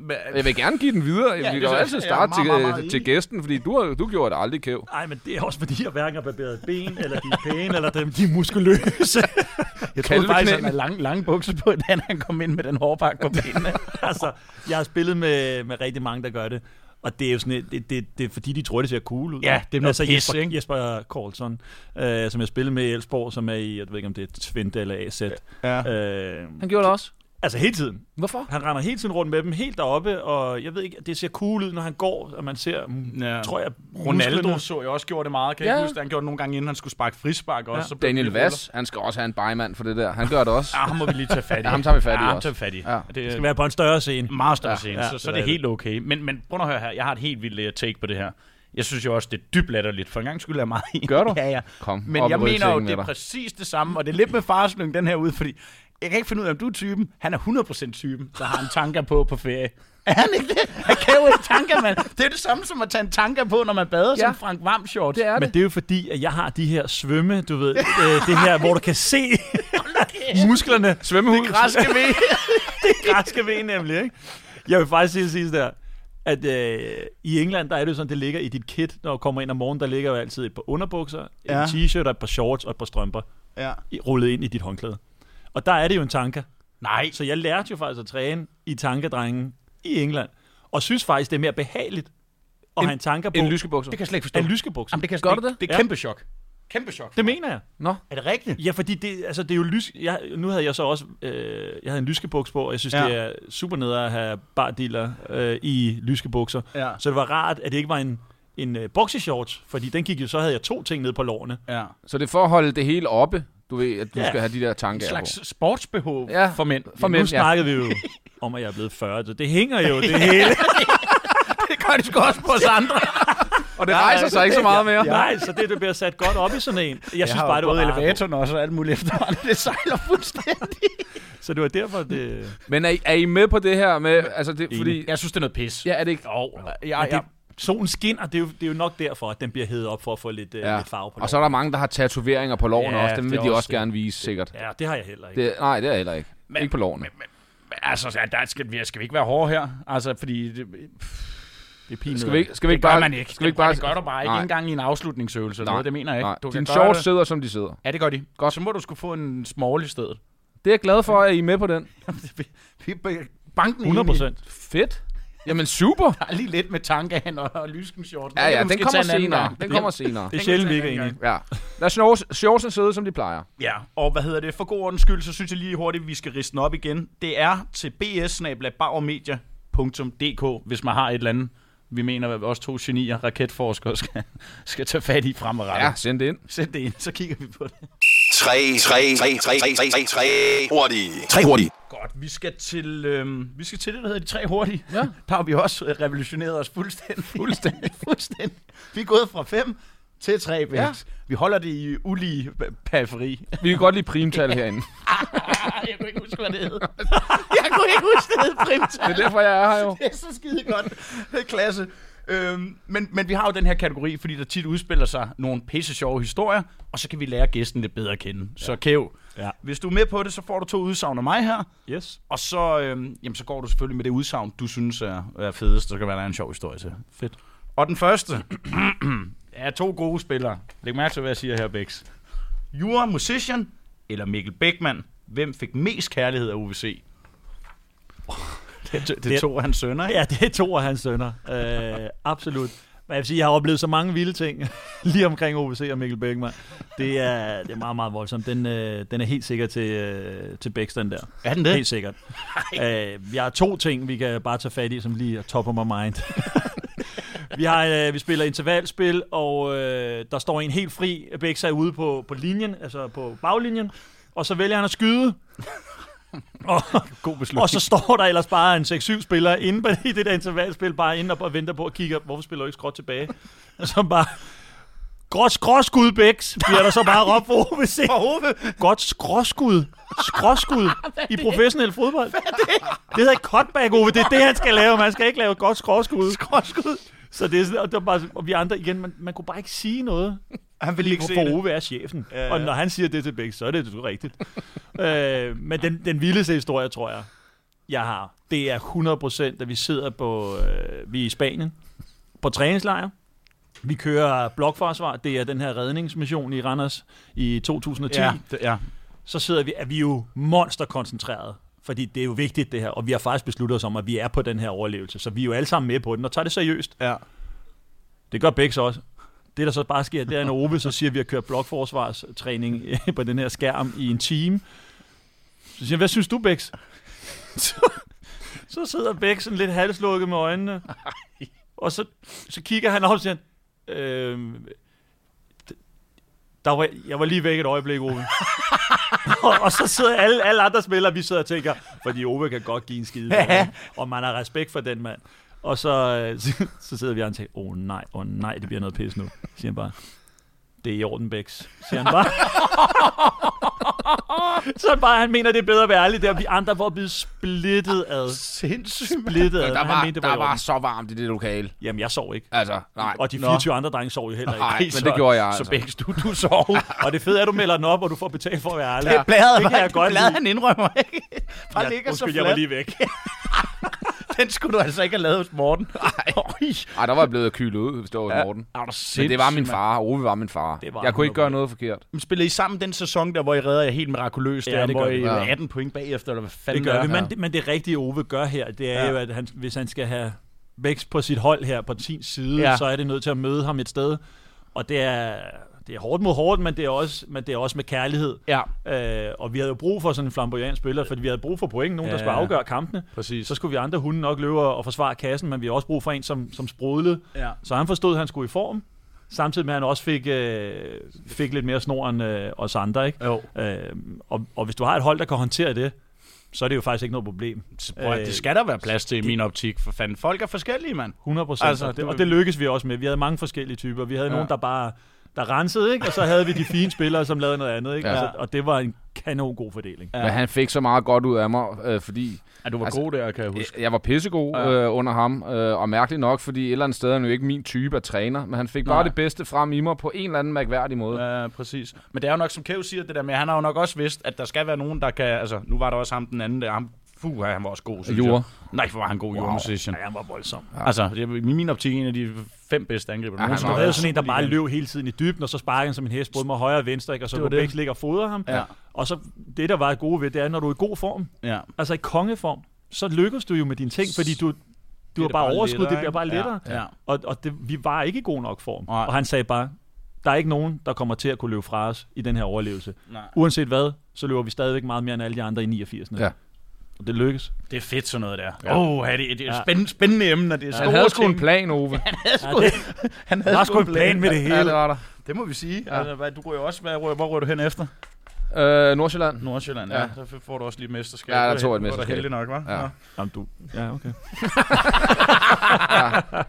Men, Jeg vil gerne give den videre. Ja, vi det kan jo altid starte meget, til, meget, meget til, til gæsten, fordi du, har, du gjorde det aldrig kæv. Nej, men det er også fordi, jeg hverken har barberet ben, eller de er pæne, eller dem, de er muskuløse. [laughs] jeg troede faktisk, at han havde lange, lange bukser på, da han kom ind med den hårpakke på benene. [laughs] altså, jeg har spillet med, med rigtig mange, der gør det. Og det er jo sådan, et- det, det, det er fordi, de tror, det ser cool ud. Ja, det er noget altså, Jesper, ikke? Jesper Carlson, øh, som jeg spillede med i Elsborg, som er i, jeg ved ikke om det er Twente eller AZ. Ja. Øh, Han gjorde det også. Altså hele tiden. Hvorfor? Han render hele tiden rundt med dem, helt deroppe, og jeg ved ikke, det ser cool ud, når han går, og man ser, mm, Ja. tror jeg, Ronaldo musklerne. så jeg også gjorde det meget. Kan jeg Ja. ikke huske, det? han gjorde det nogle gange, inden han skulle sparke frispark også. Ja. Så Daniel Vass, han skal også have en bejmand for det der. Han gør det også. [laughs] Ja, ham må vi lige tage fat i. Ja, ham tager vi fat i ja, også. tager fat i. Ja. Det Det skal være på en større scene. meget større Ja, scene, ja, så, så det er det helt okay. Men, men prøv at høre her, jeg har et helt vildt take på det her. Jeg synes jo også, det er dybt latterligt. For en gang skulle jeg meget. Gør du? [laughs] Ja, ja. Kom, Men jeg mener jo, det er præcis det samme, og det er lidt med faresløng den her ud, fordi jeg kan ikke finde ud af, om du er typen. Han er 100% typen, der har en tanker på på ferie. Er han ikke det? Han kan jo ikke tanker, mand. Det er det samme som at tage en tanker på, når man bader ja. Som Frank Vam shorts. Det er Men det. det er jo fordi, at jeg har de her svømme, du ved, øh, det her, hvor du kan se [laughs] musklerne. Svømmehud. Græske ved. [laughs] Det græske ved nemlig, ikke? Jeg vil faktisk sige, sige der. at øh, i England, der er det jo sådan, det ligger i dit kit, når du kommer ind om morgenen, der ligger jo altid et par underbukser, Ja. en t-shirt og et par shorts og et par strømper Ja. rullet ind i dit håndklæde. Og der er det jo en tanker. Nej. Så jeg lærte jo faktisk at træne i tankedrengen i England, og synes faktisk, det er mere behageligt at En- have en tanker på En lyskebukser. Det kan jeg slet ikke forstå. en lyskebukser. Jamen, det kan jeg Gør ikke- det? Det er Ja. kæmpe chok. Kæmpe chok. Det mener jeg. Nå, Er det rigtigt? Ja, fordi det, altså, det er jo lys... Jeg, nu havde jeg så også... Øh, jeg havde en lyskebuks på, og jeg synes, Ja. det er super nede at have bardiller øh, i lyskebukser. Ja. Så det var rart, at det ikke var en, en øh, boxershorts, fordi den gik jo, så havde jeg to ting nede på lårene. Ja. så det er for at holde det hele oppe. Du ved, at du Ja. skal have de der En tanker slags sportsbehov Ja. for mænd. For Men mænd, nu ja. snakkede vi jo om, at jeg er blevet 40, så det hænger jo det [laughs] hele. det gør de sgu også på os andre. Og det rejser sig ikke så meget mere. Nej, så det, det bliver sat godt op i sådan en. Jeg, jeg synes bare, det var elevatoren også og alt muligt efterhånden. Det sejler fuldstændig. Så det var derfor, det... Men er I, er I med på det her med, altså det, fordi, Jeg synes, det er noget pis. ja, er det ikke? Jo, ja, ja. det, solen skinner, det er, jo, det er jo nok derfor, at den bliver hævet op for at få lidt, ja. Ja. lidt farve på Og så er der mange, der har tatoveringer på loven Ja, også. Dem det vil er de også også det. gerne vise, sikkert. Ja, det har jeg heller ikke. Det, nej, det er jeg heller ikke. Men- ikke på loven. Men, men, altså, ja, der skal, vi, skal vi ikke være hårde her? Altså, fordi... Det, det er pinligt. Skal vi ikke, skal vi det ikke gør bare... man ikke. Skal vi ikke bare... Det gør du bare ikke. Nej. Engang i en afslutningsøvelse Nej. noget. Det mener jeg ikke. Nej, Du gøre shorts det. sidder, som de sidder. Ja, det gør de. Godt. Så må du skulle få en small i stedet. Det er jeg glad for, at I er med på den. [laughs] Vi banken 100 procent. Fedt. Jamen super. Der er lige lidt med tankehan og, og lyskenshorten. Ja, ja, den kommer senere. Den kommer senere. Det er sjældent, vi ikke enige. Ja. Lad shorts, shortsen sidde, som de plejer. Ja, og hvad hedder det? For god ordens skyld, så synes jeg lige hurtigt, vi skal riste den op igen. Det er til bs hvis man har et eller andet, vi mener, at også to genier, raketforskere, skal, skal tage fat i fremadrettet. Ja, send det ind. Send det ind, så kigger vi på det. Tre, tre, tre, tre, tre, tre, tre, tre hurtige. Tre hurtige. Godt, vi skal til, øhm, vi skal til det, der hedder de tre hurtige. Ja. [laughs] Der har vi også øh, revolutioneret os fuldstændig. [laughs] Fuldstændig. [laughs] fuldstændig. Vi er gået fra fem til tre væk. Ja. Ja. Vi holder det i ulige periferi. Vi kan godt lide primtal herinde. jeg kunne ikke huske, hvad det hed. Jeg kunne ikke huske, det hed primtal. Det er derfor, jeg er her jo. Det er så skide godt. Det klasse. Øhm, men, men vi har jo den her kategori, fordi der tit udspiller sig nogle pisse sjove historier, og så kan vi lære gæsten lidt bedre at kende. Ja. Så Kæv, Ja. hvis du er med på det, så får du to udsagn af mig her, Yes. og så, øhm, jamen, så går du selvfølgelig med det udsagn, du synes er, er fedest. Der skal være der er en sjov historie til. Fedt. Og den første [clears throat] er to gode spillere. Læg mærke til, hvad jeg siger her, Bæks. Jura Musician eller Mikkel Bækman. Hvem fik mest kærlighed af UVC? Det, det, det er to af hans sønner, ikke? Ja, det er to af hans sønner. Øh, absolut. Men jeg vil sige, jeg har oplevet så mange vilde ting [laughs] lige omkring OVC og Mikkel Bækman. Det er, det er meget, meget voldsomt. Den, øh, den er helt sikkert til, øh, til Bæks, den der. Er den det? Helt sikkert. øh, vi har to ting, vi kan bare tage fat i, som lige er top of my mind. [laughs] vi, har, øh, vi spiller intervalspil, og øh, der står en helt fri. Bæks er ude på, på linjen, altså på baglinjen, og så vælger han at skyde. Og, God beslutning. og så står der ellers bare en 6-7 spillere inde på, i det der intervalspil, bare inde og bare venter på at kigge, hvorfor spiller du ikke skråt tilbage? Og så bare, Gråt skråskud, Bæks, bliver der så bare råbt for OVC. Godt skråskud. Skråskud i professionel fodbold. Det hedder cutback, Ove. Det er det, han skal lave. Man skal ikke lave godt skråskud. Skråskud. Så det er, sådan, og det var bare, og vi andre igen, man, man kunne bare ikke sige noget. Han vil ikke For det. Ove er chefen. Ja, Ja. Og når han siger det til Bæks, så er det sgu rigtigt. [laughs] øh, men den, den vildeste historie, tror jeg, jeg har, det er 100% at vi sidder på, øh, vi er i Spanien, på træningslejr. Vi kører blokforsvar. Det er den her redningsmission i Randers i 2010. Ja, det, ja. Så sidder vi, er vi jo monsterkoncentreret. Fordi det er jo vigtigt det her, og vi har faktisk besluttet os om, at vi er på den her overlevelse. Så vi er jo alle sammen med på den, og tager det seriøst. ja. Det gør Bæks også. Det, der så bare sker, det er, når Ove så siger, at vi har kørt blokforsvarstræning på den her skærm i en time. Så siger han, hvad synes du, Bæks? Så, så sidder Bæks sådan lidt halslukket med øjnene. Og så, så kigger han op og siger, d- der var, jeg var lige væk et øjeblik, Ove. [laughs] og, og så sidder alle, alle andre spillere, vi sidder og tænker, fordi Ove kan godt give en skide, og man har respekt for den mand. Og så, øh, så, [laughs] så sidder vi og tænker, åh oh, nej, åh oh, nej, det bliver noget pis nu. Siger han bare, det er i orden, Bæks. Siger han bare. [laughs] så han bare, han mener, det er bedre at være ærlig der. Vi andre var blevet splittet ad. Sindssygt. Splittet ad. Der var, han mente, det der var, var så varmt i det lokale. Jamen, jeg sov ikke. Altså, nej. Og de Nå. 24 andre drenge sov jo heller ikke. Nej, men så- det gjorde jeg Så altså. Bæks, du, du sov. [laughs] Og det fede er, at du melder den op, og du får betalt for at være ærlig. Det bladret, det kan jeg godt han indrømmer ikke. Bare Ja, ligger så undskyld, jeg var fladt. lige væk. Den skulle du altså ikke have lavet hos Morten. [laughs] Nej. Ej, der var jeg blevet kylet ud, hvis det var ja. Morten. Er du Men det var min far. Ove var min far. Det var jeg kunne ikke 100%. gøre noget forkert. Men spillede I sammen den sæson der, hvor I redder jer helt mirakuløst, Ja, der, det hvor gør I Ja. 18 point bagefter, eller hvad fanden Det gør vi, men, det, men det rigtige Ove gør her, det er Ja. jo, at han, hvis han skal have vækst på sit hold her på sin side, ja. så er det nødt til at møde ham et sted. Og det er, det er hårdt mod hårdt, men det er også, men det er også med kærlighed. Ja, Øh, og vi havde jo brug for sådan en flamboyant spiller, fordi vi havde brug for point, nogen, der Ja. skulle afgøre kampene. præcis. Så skulle vi andre hunde nok løbe og forsvare kassen, men vi har også brug for en, som, som sprudlede. Ja. Så han forstod, at han skulle i form, samtidig med, at han også fik, øh, fik lidt mere snor end øh, os andre. Ikke? Jo. Øh, og, og hvis du har et hold, der kan håndtere det, så er det jo faktisk ikke noget problem. Prøv, at- det skal der være plads til i min optik, for fanden. Folk er forskellige, mand. 100 procent. Altså, og, det og det lykkedes vi også med. Vi havde mange forskellige typer. Vi havde ja. nogen, der bare der rensede, ikke? og så havde vi de fine spillere, som lavede noget andet. Ikke? Ja. Altså, og det var en kanon god fordeling. Ja. Men han fik så meget godt ud af mig, øh, fordi Ja, du var Altså, god der, kan jeg huske. jeg, var pissegod Ja. øh, under ham. Øh, og mærkeligt nok, fordi et eller andet sted er han jo ikke min type af træner. Men han fik Nej. bare det bedste frem i mig på en eller anden mærkværdig måde. Ja, præcis. Men det er jo nok, som Kæv siger, det der med, han har jo nok også vidst, at der skal være nogen, der kan... Altså, nu var der også ham den anden der. Ham, fuh, han var også god, synes Jure. jeg. Nej, hvor var han god, wow. Jure Musician. Ja, han var voldsom. Ja. Altså, det er i min optik en af de fem bedste angriber. Ja, han var- været sådan en, der i bare løb hele tiden i dybden, og så sparkede han som en hest, både med højre og venstre, ikke? og så kunne begge ligge og fodre ham. Ja. Og så det, der var gode ved, det er, når du er i god form, Ja. altså i kongeform, så lykkes du jo med dine ting, fordi du, du har er bare bare overskud, lettere, det bliver bare lettere. Ja. ja. Og, og det, vi var ikke i god nok form. Nej. Og han sagde bare, der er ikke nogen, der kommer til at kunne løbe fra os i den her overlevelse. Nej. Uanset hvad, så løber vi stadigvæk meget mere end alle de andre i 89'erne. Ja. Og det lykkes. Det er fedt sådan noget der. Ja. Åh, oh, det, det er et Ja. spændende, spændende emne, og det er Han store havde sgu en plan, Ove. [laughs] Han havde Ja, sgu, det, han der havde var sgu en plan med det Ja, hele. det var der. Det må vi sige. Ja. Altså, hvad, du går jo også, hvad, hvor, hvor rører du hen efter? Øh, Nordsjælland. Nordsjælland, ja. Ja. Så får du også lige et mesterskab. Ja, der er tog et held- du er mesterskab. nok, hva'? Ja. Nå. Jamen, du, ja, okay.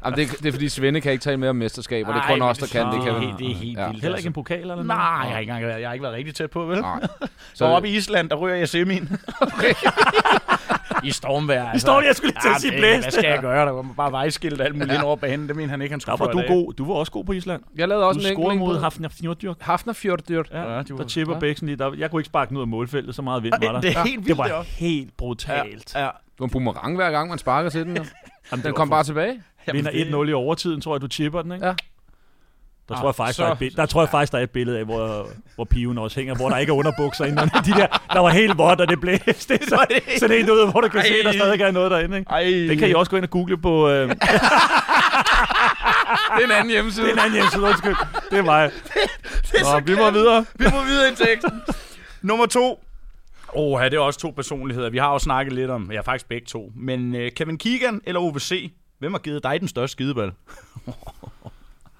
Jamen, det, er- det er fordi Svende kan ikke tale mere om mesterskab, og det er Ej, kun os, der kan. Det er kan helt, det er helt Ja. vildt. Heller ikke en pokal eller noget? Nej, jeg har ikke engang været, jeg har ikke været rigtig tæt på, vel? Nej. Så oppe i Island, der ryger jeg semien. [laughs] [laughs] I stormvejr. Altså. storm, jeg skulle lige til at sige det- blæst. Hvad skal jeg gøre? Der var bare vejskilt og alt muligt ind over banen. Det mener han ikke, han Der skulle var få du i god. Du var også god på Island. Jeg lavede også Du en scorede enkelt mod Fjordjørg. Hafnerfjorddyrt. Ja, Ja, ja de var- der chipper ja. Bæksen lige. Der, jeg kunne ikke sparke den ud af målfeltet, så meget vind var der. Det er helt vildt, det var det helt brutalt. Ja. Det var en boomerang hver gang, man sparker til den. Jamen, Den kom bare tilbage. Vinder 1-0 i overtiden, tror jeg, du chipper den, ikke? Ja. Der Ah, tror jeg faktisk, så- der er, et billede, der tror jeg faktisk, der er et billede af, hvor, hvor piven også hænger, hvor der ikke er underbukser inde. De der, der var helt vådt, og det blæste. [laughs] Så, så det er en ud, hvor du kan se, Ej. der stadig er noget derinde. Ikke? Ej. Det kan I også gå ind og google på... Øh, det [laughs] Det er en anden hjemmeside. er en anden hjemmeside, undskyld. Det er mig. [laughs] Nå, vi må videre. Vi må videre i teksten. Nummer to. Åh, oh, det er også to personligheder. Vi har jo snakket lidt om, ja faktisk begge to. Men uh, Kevin Keegan eller OVC, hvem har givet dig den største skideball?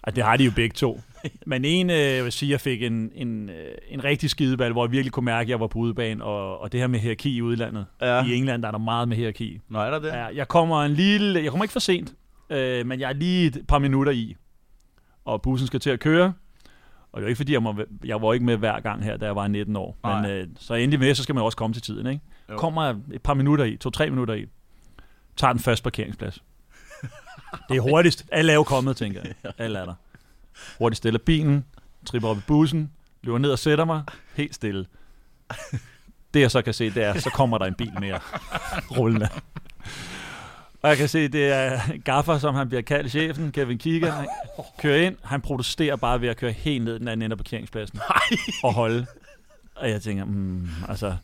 Ej, det har de jo begge to. [laughs] Men en, øh, jeg vil sige, jeg fik en, en, øh, en rigtig skideball, hvor jeg virkelig kunne mærke, at jeg var på udebane. Og, og det her med hierarki i udlandet. Ja. I England der er der meget med hierarki. Nå, er der det? Ja, jeg kommer en lille, jeg kommer ikke for sent, øh, men jeg er lige et par minutter i, og bussen skal til at køre. Og det er jo ikke fordi, jeg, må, jeg var ikke med hver gang her, da jeg var 19 år. Men Nej. øh, så endelig med, så skal man også komme til tiden. Ikke? Jo. Kommer jeg et par minutter i, to-tre minutter i, tager den første parkeringsplads. Det er hurtigst. Alle er jo kommet, tænker jeg. Alle er der. Hurtigt stiller bilen, tripper op i bussen, løber ned og sætter mig, helt stille. Det jeg så kan se, det er, så kommer der en bil mere rullende. Og jeg kan se, det er Gaffer, som han bliver kaldt, chefen, Kevin. Han kører ind, han protesterer bare ved at køre helt ned den anden ende af parkeringspladsen. Og holde. Og jeg tænker, mm, altså...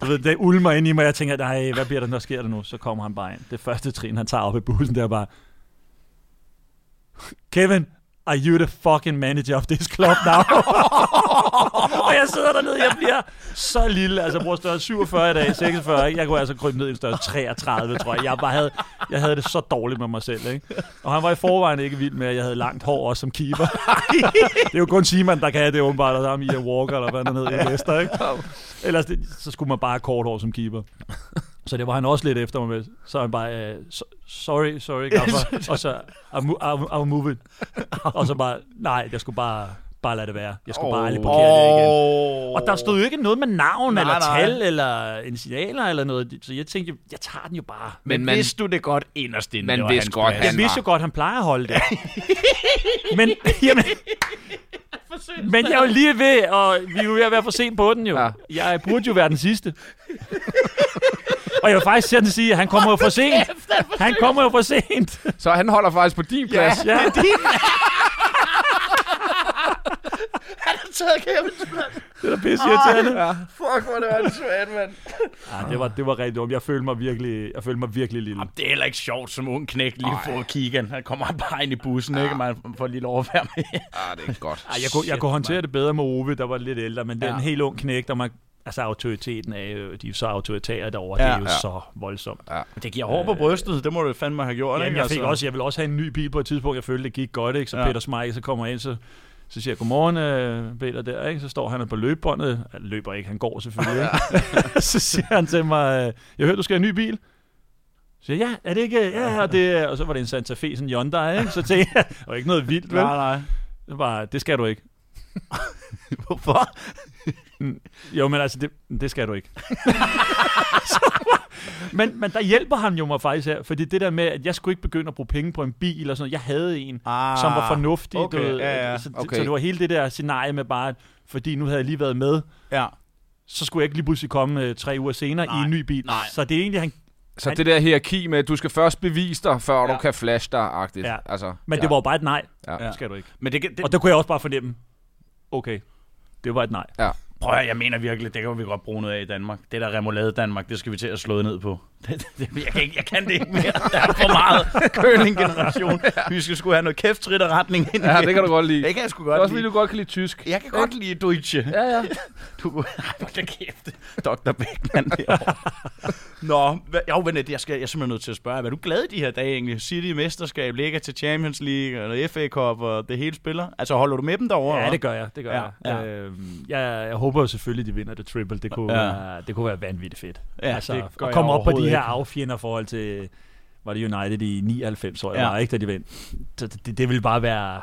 Du ved, det ulmer ind i mig, jeg tænker, nej, hvad bliver der, når sker der nu? Så kommer han bare ind. Det første trin, han tager op i bussen, det er bare... Kevin, are you the fucking manager of this club now? [laughs] og jeg sidder dernede, jeg bliver så lille. Altså, jeg bruger størrelse 47 i dag, 46. Ikke? Jeg kunne altså krybe ned i en størrelse 33, tror jeg. Jeg, bare havde, jeg havde det så dårligt med mig selv. Ikke? Og han var i forvejen ikke vild med, at jeg havde langt hår også som keeper. det er jo kun Simon, der kan have det åbenbart, og der er Ian Walker, eller hvad han hedder i Leicester. Ikke? Ellers det, så skulle man bare have kort hår som keeper. Så det var han også lidt efter mig med. Så han bare, uh, so, sorry, sorry, gaffer. og så, I'll, mo- I'll, I'll move it. og så bare, nej, jeg skulle bare, bare lade det være. Jeg skulle bare aldrig parkere det igen. Og der stod jo ikke noget med navn, Nej, eller nej. tal, eller initialer, eller noget. Så jeg tænkte, jeg tager den jo bare. Men, Men man- vidste du det godt inderst inde? Man vidste godt, plads? Jeg han vidste jo godt, han plejer at holde det. [laughs] men, [laughs] jamen, men jeg er jo lige ved, og vi er jo ved at være for sent på den jo. Ja. Jeg burde jo være den sidste. [laughs] Og jeg vil faktisk sådan sige, at han kommer jo for sent. Han kommer jo for sent. Så han holder faktisk på din plads. Ja, [laughs] Han har taget mand. det er da pisse irriterende. Ja. Fuck, hvor det var det svært, mand. Ja, det var, det var rigtig dumt. Jeg følte mig virkelig, jeg følte mig virkelig lille. Det er heller ikke sjovt som ung knæk lige få kiggen. Han kommer bare ind i bussen, ikke? Man får lige lov at være med. Ah, det er godt. Ej, jeg, kunne, jeg kunne håndtere det bedre med Ove, der var lidt ældre, men den Ja. helt ung knæk, der man, altså autoriteten er jo, de er så autoritære derovre, Ja. det er jo Ja. så voldsomt. Det giver hår på brystet, det må du fandme have gjort, Jamen, ikke? jeg, fik Altså. også, jeg vil også have en ny bil på et tidspunkt, jeg følte, det gik godt, ikke? så Ja. Peter Smeichel, så kommer ind, så, så siger jeg, godmorgen øh, Peter der, ikke? så står han på løbebåndet, han løber ikke, han går selvfølgelig, ikke? [laughs] [laughs] så siger han til mig, øh, jeg hørte, du skal have en ny bil. Så siger jeg, ja, er det ikke, ja, ja, og, det, og så var det en Santa Fe, sådan en Hyundai, ikke? så tænkte jeg, det var ikke noget vildt, vel? Nej, nej. Det var, det skal du ikke. [laughs] Hvorfor? Jo, men altså, det, det skal du ikke. [laughs] Men, men der hjælper han jo mig faktisk her, fordi det der med, at jeg skulle ikke begynde at bruge penge på en bil eller sådan noget. Jeg havde en, Ah, som var fornuftig. okay, du ved, ja, ja. Så, Okay. så det var hele det der scenarie med bare, at fordi nu havde jeg lige været med, Ja. så skulle jeg ikke lige pludselig komme øh, tre uger senere Nej, i en ny bil. nej. Så det er egentlig, han, Så det der hierarki med, at du skal først bevise dig, før Ja. du kan flash dig-agtigt. Ja. Altså, men ja. det var jo bare et nej. Ja. Det skal du ikke. Men det, det, Og der kunne jeg også bare fornemme, okay, det var et nej. Prøv at, jeg mener virkelig, det kan vi godt bruge noget af i Danmark. Det der remoulade Danmark, det skal vi til at slå ned på. Det, [laughs] det, jeg, kan ikke, jeg kan det ikke mere. Der er for meget curling-generation. [laughs] Vi skal sgu have noget kæft og retning ind Ja, det kan du godt lide. Det kan jeg sgu Det er godt også fordi, lide. du godt kan lide tysk. Jeg kan godt lide Deutsche. Ja, ja. [laughs] Du, hvor da kæft. Dr. Beckmann derovre. Nå, hvad, jo, men jeg, skal, jeg er simpelthen nødt til at spørge, er du glad i de her dage egentlig? City mesterskab, ligger til Champions League, eller FA Cup, og det hele spiller? Altså, holder du med dem derovre? Ja, det gør jeg. Det gør Ja, jeg. ja. Øhm, jeg. Jeg håber jo selvfølgelig, de vinder det triple. Det kunne, Ja. være, det kunne være vanvittigt fedt. Ja, altså, det at jeg komme op på de her affjender forhold til, var det United i 99 år, Ja. ja. var, ikke, da de vandt. Så det, det, det ville bare være,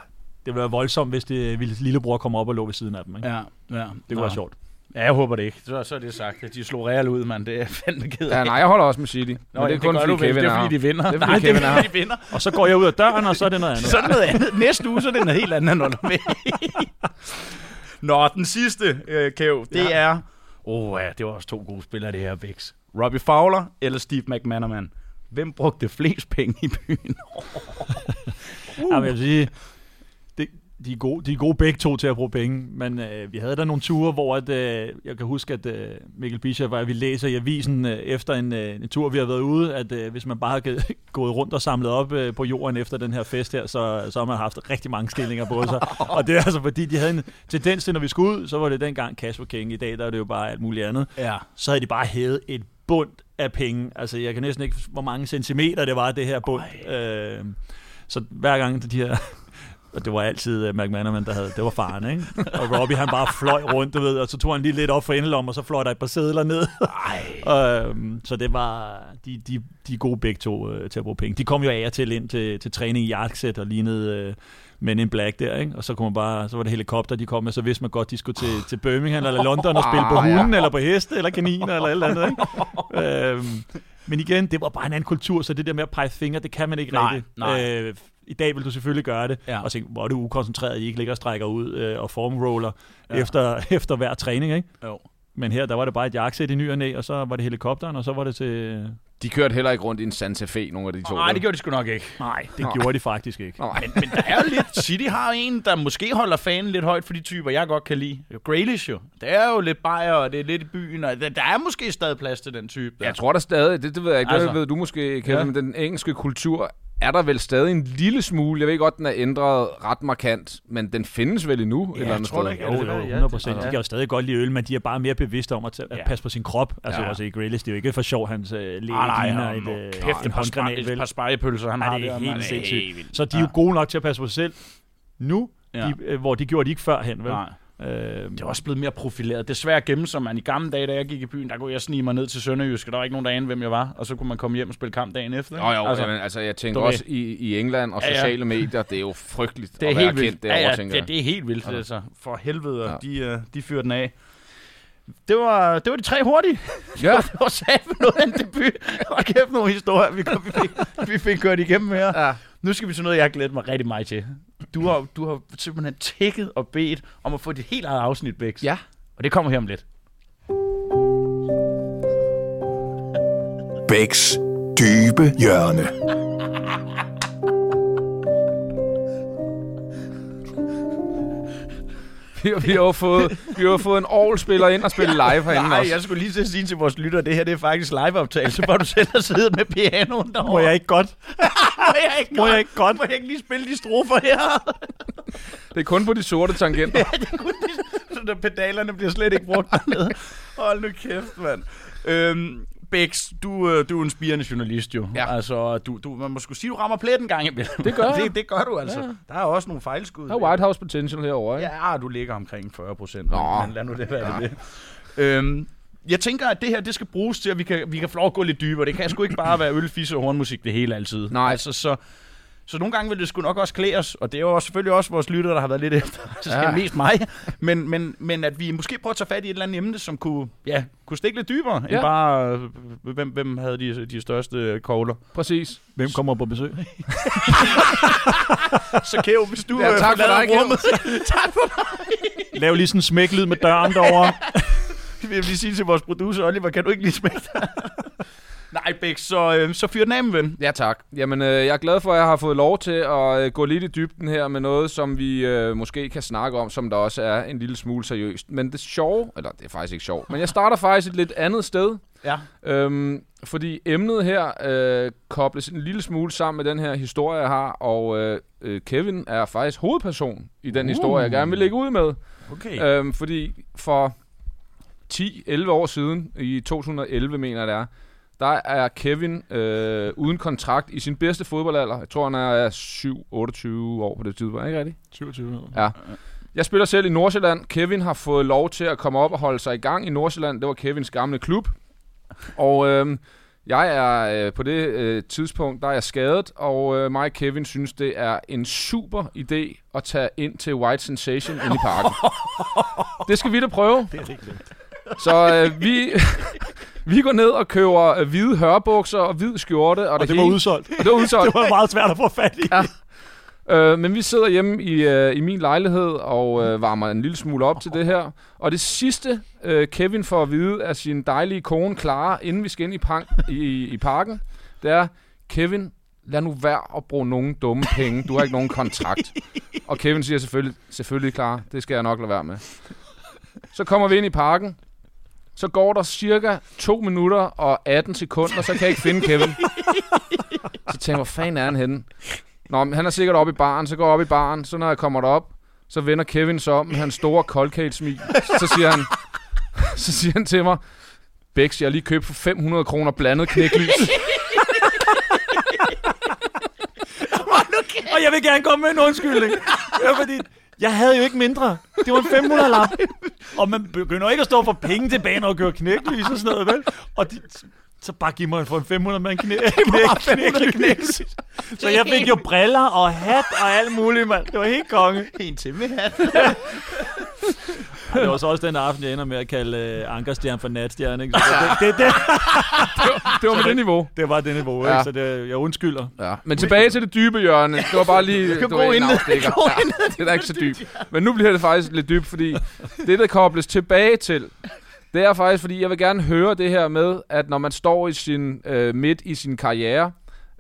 det ville være voldsomt, hvis det, hvis lillebror kom op og lå ved siden af dem. Ikke? Ja, ja. Det kunne være sjovt. Ja, jeg håber det ikke. Så, så er det sagt, at de slog Real ud, mand. Det er jeg [laughs] fandme ked af. Ja, nej, jeg holder også med City. Men Nå, det er kun gør fordi du. Kevin Det er fordi, de vinder. Det er fordi Nej, Kevin det er fordi, de vinder. Og så går jeg ud af døren, og så er det noget andet. Så er det noget andet. Næste uge, så er det noget helt andet, end holder med. Nå, den sidste, øh, Kev, det ja. er... Åh oh, ja, det var også to gode spillere, det her, Bix. Robbie Fowler eller Steve McManaman? Hvem brugte flest penge i byen? [laughs] Uh. Ja, men jeg vil sige, det, de, er gode, de er gode begge to til at bruge penge, men øh, vi havde der nogle ture, hvor at, øh, jeg kan huske, at øh, Mikkel Bischoff var, at vi læser i avisen øh, efter en, øh, en tur, vi har været ude, at øh, hvis man bare har givet- [laughs] gået rundt og samlet op øh, på jorden efter den her fest her, så, så har man haft rigtig mange stillinger på sig. og det er altså fordi, de havde en tendens til, når vi skulle ud, så var det dengang cash var king. I dag der er det jo bare alt muligt andet. Ja. Så havde de bare hævet et bund af penge. Altså, jeg kan næsten ikke, hvor mange centimeter det var, det her bund. Øh, så hver gang de her... Og det var altid uh, McManaman, der havde... Det var faren, ikke? Og Robbie, han bare fløj rundt, du ved, og så tog han lige lidt op for endelom, og så fløj der et par sædler ned. [laughs] øhm, så det var... De, de, de er gode begge to uh, til at bruge penge. De kom jo af og til ind til, til træning i Yarkset og lignede... Uh, Men in Black der, ikke? Og så, kunne man bare, så var det helikopter, de kom med, så vidste man godt, de skulle til, til Birmingham eller London og spille på Ah, hunden, eller på heste, eller kaniner, eller eller andet, ikke? øhm, men igen, det var bare en anden kultur, så det der med at pege fingre, det kan man ikke Nej, rigtigt. nej. Øh, I dag vil du selvfølgelig gøre det, Ja. og tænke, hvor er du ukoncentreret, at I ikke ligger og strækker ud øh, og formroller ja. efter, [laughs] efter hver træning, ikke? Jo. Men her, der var det bare et jakkesæt i ny og næ, og så var det helikopteren, og så var det til... De kørte heller ikke rundt i en Santa Fe, nogle af de to. Nej, det gjorde de sgu nok ikke. Nej, det Nå. gjorde de faktisk ikke. Nej. Men, men der er jo lidt... City har en, der måske holder fanen lidt højt for de typer, jeg godt kan lide. Jo, Grealish jo. Det er jo lidt bajer, og det er lidt i byen, og der, der er måske stadig plads til den type. Der. Jeg tror der stadig, det, det ved jeg ikke, Altså. altså, det ved du måske, Kevin, Ja. ja. men den engelske kultur er der vel stadig en lille smule. Jeg ved godt, den er ændret ret markant, men den findes vel endnu et eller andet tror ikke, Jo, Ja, det jo, er det, ja. 100 procent. Ja. De kan jo stadig godt lide øl, men de er bare mere bevidste om at, tage, at Ja. passe på sin krop. Altså Ja. også i Grealish, det er jo ikke for sjov, hans øh, læge Nej, nej, ligner et, øh, kæft, en et par, spar, håndgranat, et par spejepølser, han Ja, har det er helt sindssygt. Så de er jo gode nok til at passe på sig selv nu, Ja. de, øh, hvor de gjorde de ikke førhen, vel? Nej. Øh, Det er også blevet mere profileret. Det er svært at gemme sig, man. I gamle dage, da jeg gik i byen, der kunne jeg snige mig ned til Sønderjysk, og der var ikke nogen, der anede, hvem jeg var. Og så kunne man komme hjem og spille kamp dagen efter. ikke? Jo, jo, altså, altså, altså jeg tænker også i, i England og Ja, ja. sociale medier, det er jo frygteligt det er at være helt vildt. kendt derovre, ja, ja, tænker det, det er helt vildt, Altså. altså. For helvede, Ja. de, uh, de fyrer den af. Det var, det var de tre hurtige. [laughs] Ja, Det var sat med noget af en debut. Og kæft nogle historier, vi, kom, vi, fik, vi fik kørt igennem her. ja. Nu skal vi til noget, jeg har glædet mig rigtig meget til. Du har, du har simpelthen tækket og bedt om at få dit helt eget afsnit, Bex. ja. Og det kommer her om lidt. Bæks dybe hjørne. [laughs] Vi, har- vi, har jo fået, vi har fået en all-spiller ind og spille live herinde Nej, også. jeg skulle lige til at sige til vores lytter, det her det er faktisk liveoptagelse, hvor du selv har siddet med pianoen derovre. Må jeg ikke godt? [laughs] må jeg ikke Må jeg ikke godt? Må jeg ikke lige spille de strofer her? Det er kun på de sorte tangenter. [laughs] Så der pedalerne bliver slet ikke brugt dernede. Hold nu kæft, mand. Øhm, Bex, du, øh, du er en spirende journalist jo. Ja. Altså, du, du, man må skulle sige, du rammer pletten en gang imellem. Det gør [laughs] det, det gør du altså. Ja. Der er også nogle fejlskud. Der er White House potential herovre, ikke? Ja, du ligger omkring 40 procent. Men lad nu det være det. Øhm, jeg tænker, at det her det skal bruges til, at vi kan, vi kan få lov at gå lidt dybere. Det kan sgu ikke bare være øl, fisse og hornmusik det hele altid. Nej. Altså, så, så nogle gange vil det sgu nok også klæde os, og det er jo også, selvfølgelig også vores lyttere, der har været lidt efter. [laughs] Så Ja. ja. mest mig. Men, men, men at vi måske prøver at tage fat i et eller andet emne, som kunne, ja, kunne stikke lidt dybere, ja. End bare, øh, hvem, hvem havde de, de største kogler. Præcis. Hvem kommer på besøg? [laughs] Så Kæv, hvis du Ja, øh, tak for dig, rummet, [laughs] tak for Lav lige sådan en smæklyd med døren derovre. Jeg vil lige sige til vores producer, Oliver, kan du ikke lige smække dig? Nej, Bæk, så, øh, så fyr den af, ven. Ja, tak. Jamen, øh, jeg er glad for, at jeg har fået lov til at øh, gå lidt i dybden her med noget, som vi øh, måske kan snakke om, som der også er en lille smule seriøst. Men det sjove, eller det er faktisk ikke sjovt, men jeg starter faktisk et lidt andet sted. Ja. Øhm, fordi emnet her øh, kobles en lille smule sammen med den her historie, jeg har, og øh, øh, Kevin er faktisk hovedperson i den uh. historie, jeg gerne vil lægge ud med. Okay. Øhm, fordi for 10-11 år siden, i 2011 mener jeg det er, der er Kevin øh, uden kontrakt i sin bedste fodboldalder. Jeg tror, han er 7-28 år på det tidspunkt. Ikke rigtigt? 27 år. Ja. Jeg spiller selv i Nordsjælland. Kevin har fået lov til at komme op og holde sig i gang i Nordsjælland. Det var Kevins gamle klub. Og øh, jeg er øh, på det øh, tidspunkt, der er jeg skadet, og øh, mig og Kevin synes, det er en super idé at tage ind til White Sensation ind i parken. [laughs] det skal vi da prøve. det er rigtigt. Så øh, vi, vi går ned og køber øh, hvide hørbukser og hvid skjorte. Og, Og det, det var hele- udsolgt. og det var udsolgt. [laughs] Det var meget svært at få fat i. Ja. Øh, men vi sidder hjemme i, øh, i min lejlighed og øh, varmer en lille smule op til det her. Og det sidste, øh, Kevin får at vide af sin dejlige kone Clara, inden vi skal ind i, pank, i, i parken, det er, Kevin, lad nu være at bruge nogen dumme penge. Du har ikke nogen kontrakt. Og Kevin siger selvfølgelig, selvfølgelig Clara, det skal jeg nok lade være med. Så kommer vi ind i parken. Så går der cirka 2 minutter og 18 sekunder, så kan jeg ikke finde Kevin. Så tænker jeg, hvor fanden er han henne? Nå, men han er sikkert oppe i baren, så går jeg op i baren, så når jeg kommer derop, så vender Kevin sig om med hans store cold smil. Så siger han, så siger han til mig, Bex, jeg har lige købt for 500 kroner blandet knæklys. Og jeg vil gerne komme med en undskyldning. Ja, fordi jeg havde jo ikke mindre. Det var en 500 lap. [laughs] Og man begynder ikke at stå for penge tilbage, når man kører knæklys og sådan noget, vel? Og de, så bare giv mig for en 500 med en knæ, knæk, knæklys. Så jeg fik jo briller og hat og alt muligt, mand. Det var helt konge. En til med hat. [laughs] Det var så også den aften, jeg ender med at kalde uh, Ankerstjern for natstjerne. Ikke? Så det, det, det, Det [laughs] var med det niveau. det var det niveau, Ja. ikke? Så det, jeg undskylder. Ja. Men tilbage til det dybe hjørne. Det var bare lige kan du gå ved, en afstikker. Ja, det er ikke så dybt. [laughs] Men nu bliver det faktisk lidt dybt, fordi det, der kobles tilbage til, det er faktisk, fordi jeg vil gerne høre det her med, at når man står i sin øh, midt i sin karriere,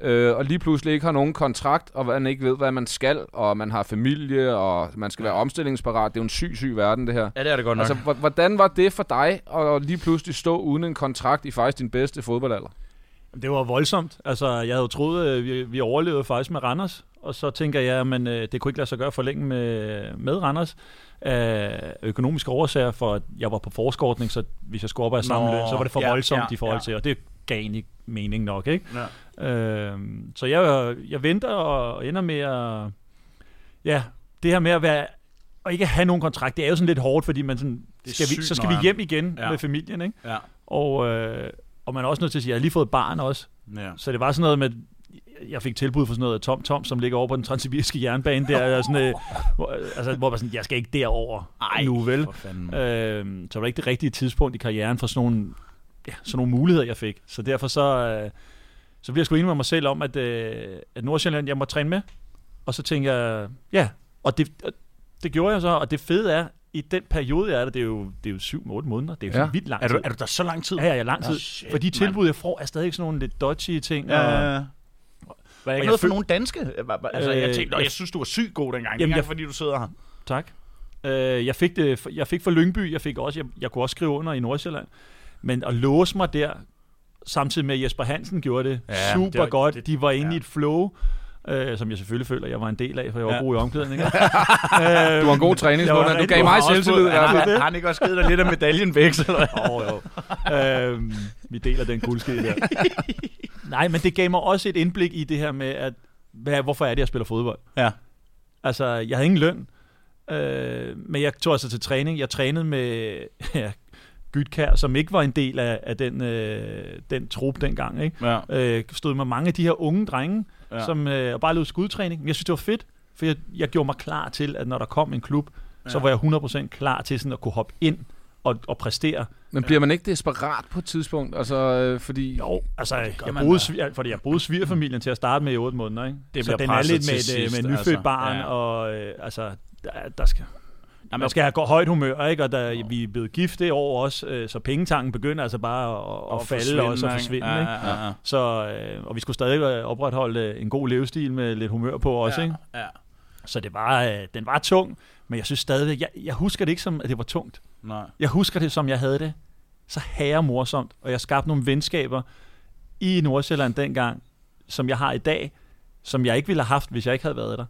øh, og lige pludselig ikke har nogen kontrakt, og man ikke ved, hvad man skal, og man har familie, og man skal være omstillingsparat. Det er jo en syg, syg verden, det her. Ja, det er det godt nok. Altså, hvordan var det for dig at lige pludselig stå uden en kontrakt i faktisk din bedste fodboldalder? Det var voldsomt. Altså, jeg havde troet, at vi, vi overlevede faktisk med Randers. Og så tænker jeg, at det kunne ikke lade sig gøre for længe med, med Randers. Af økonomiske årsager, for at jeg var på forskordning, så hvis jeg skulle op af samme løn, så var det for ja, voldsomt ja, i forhold ja. til, og det gav egentlig mening nok, ikke? Ja. Øhm, så jeg, jeg venter og ender med at... Ja, det her med at være og ikke have nogen kontrakt, det er jo sådan lidt hårdt, fordi man sådan, skal vi, så skal vi hjem igen Ja. med familien, ikke? Ja. Og, øh, og man er også nødt til at sige, at jeg har lige fået et barn også. ja. Så det var sådan noget med, jeg fik tilbud for sådan noget Tom Tom, som ligger over på den transsibiriske jernbane der, og sådan, øh, hvor, altså, hvor man sådan, jeg skal ikke derover Ej, nu, vel? Øh, så var det ikke det rigtige tidspunkt i karrieren for sådan nogle, ja, sådan nogle muligheder, jeg fik. Så derfor så, øh, så bliver jeg sgu enig med mig selv om, at, øh, at Nordsjælland, jeg må træne med. Og så tænker jeg, ja, og det, og det gjorde jeg så, og det fede er, i den periode, jeg er der, det er jo, det er jo syv, otte måneder. Det er jo Ja. vildt lang Er tid. du, er du der så lang tid? Ja, ja, ja, lang tid. Shit, For de tilbud, jeg får, er stadig sådan nogle lidt dodgy ting. Ja, og, ja, ja. Var jeg jeg ikke noget for nogen danske? Jeg var- Altså, jeg Øh, tænkte, "Nå, jeg- jeg synes, du var sygt god dengang. Jamen, Jamen, jeg- fordi du sidder her. Tak. Øh, jeg, fik det, jeg fik for Lyngby, jeg, fik også, jeg, jeg kunne også skrive under i Nordsjælland. Men at låse mig der, samtidig med at Jesper Hansen gjorde det Ja, super det var- godt. det- De var inde ja. i et flow, øh, som jeg selvfølgelig føler, jeg var en del af, for jeg var Ja. god i omklædningen. [laughs] øh, Du var en god træningsmåned. Du gav mig selvtillid. Han har, har han ikke også givet dig lidt af medaljen væk? Eller? hvad? Åh, jo. øhm, vi deler den guldske der. Nej, men det gav mig også et indblik i det her med, at hvad, hvorfor er det, jeg spiller fodbold? Ja. Altså, jeg havde ingen løn, øh, men jeg tog altså til træning. Jeg trænede med [laughs] ja, Gytkær, som ikke var en del af, af den, øh, den trup dengang. Ikke? Ja. Øh, stod med mange af de her unge drenge, Ja. som øh, bare lavede skudtræning. Men jeg synes, det var fedt, for jeg, jeg gjorde mig klar til, at når der kom en klub, ja. så var jeg 100% klar til sådan at kunne hoppe ind og, og præstere. Men bliver man ikke desperat på et tidspunkt? Altså, øh, fordi... Jo, altså, jeg boede, svir, fordi jeg boede svigerfamilien til at starte med i otte måneder, ikke? Det så den er lidt til med, et, sidst, øh, med nyfødt altså. barn, Ja. og øh, altså, der, der skal... Jamen, Man skal have højt humør, ikke? Og der, vi er blevet gift det år også, øh, så pengetanken begynder altså bare at, at, falde også og forsvinde. Ja, Ikke? ja, ja. Så, øh, og vi skulle stadig øh, opretholde en god levestil med lidt humør på også. Ikke? Ja, ja. Så det var, den var tung, men jeg synes stadigvæk, jeg, jeg husker det ikke som, at det var tungt. Nej. Jeg husker det, som jeg havde det. Så herre morsomt, og jeg skabte nogle venskaber i Nordsjælland dengang, som jeg har i dag, som jeg ikke ville have haft, hvis jeg ikke havde været der.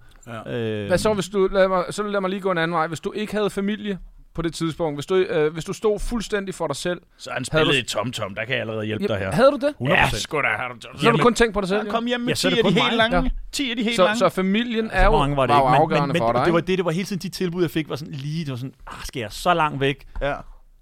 Ja. Øh, Hvad så, hvis du... Lad mig, så lad mig lige gå en anden vej. Hvis du ikke havde familie på det tidspunkt, hvis du, øh, hvis du stod fuldstændig for dig selv... Så han Havde spillede i Tom Tom, der kan jeg allerede hjælpe dig her. Havde du det? 100%. Ja, sgu da, har du Så har du kun tænkt på dig selv? Ja, kom hjem med Ja, så 10 er det af de helt lange. 10 af de helt Så, lange. så familien er jo, var det var ikke? jo Men, afgørende men, for men dig, det var det, det var hele tiden de tilbud, jeg fik, var sådan lige, det var sådan, ah, skal jeg så langt væk, Ja.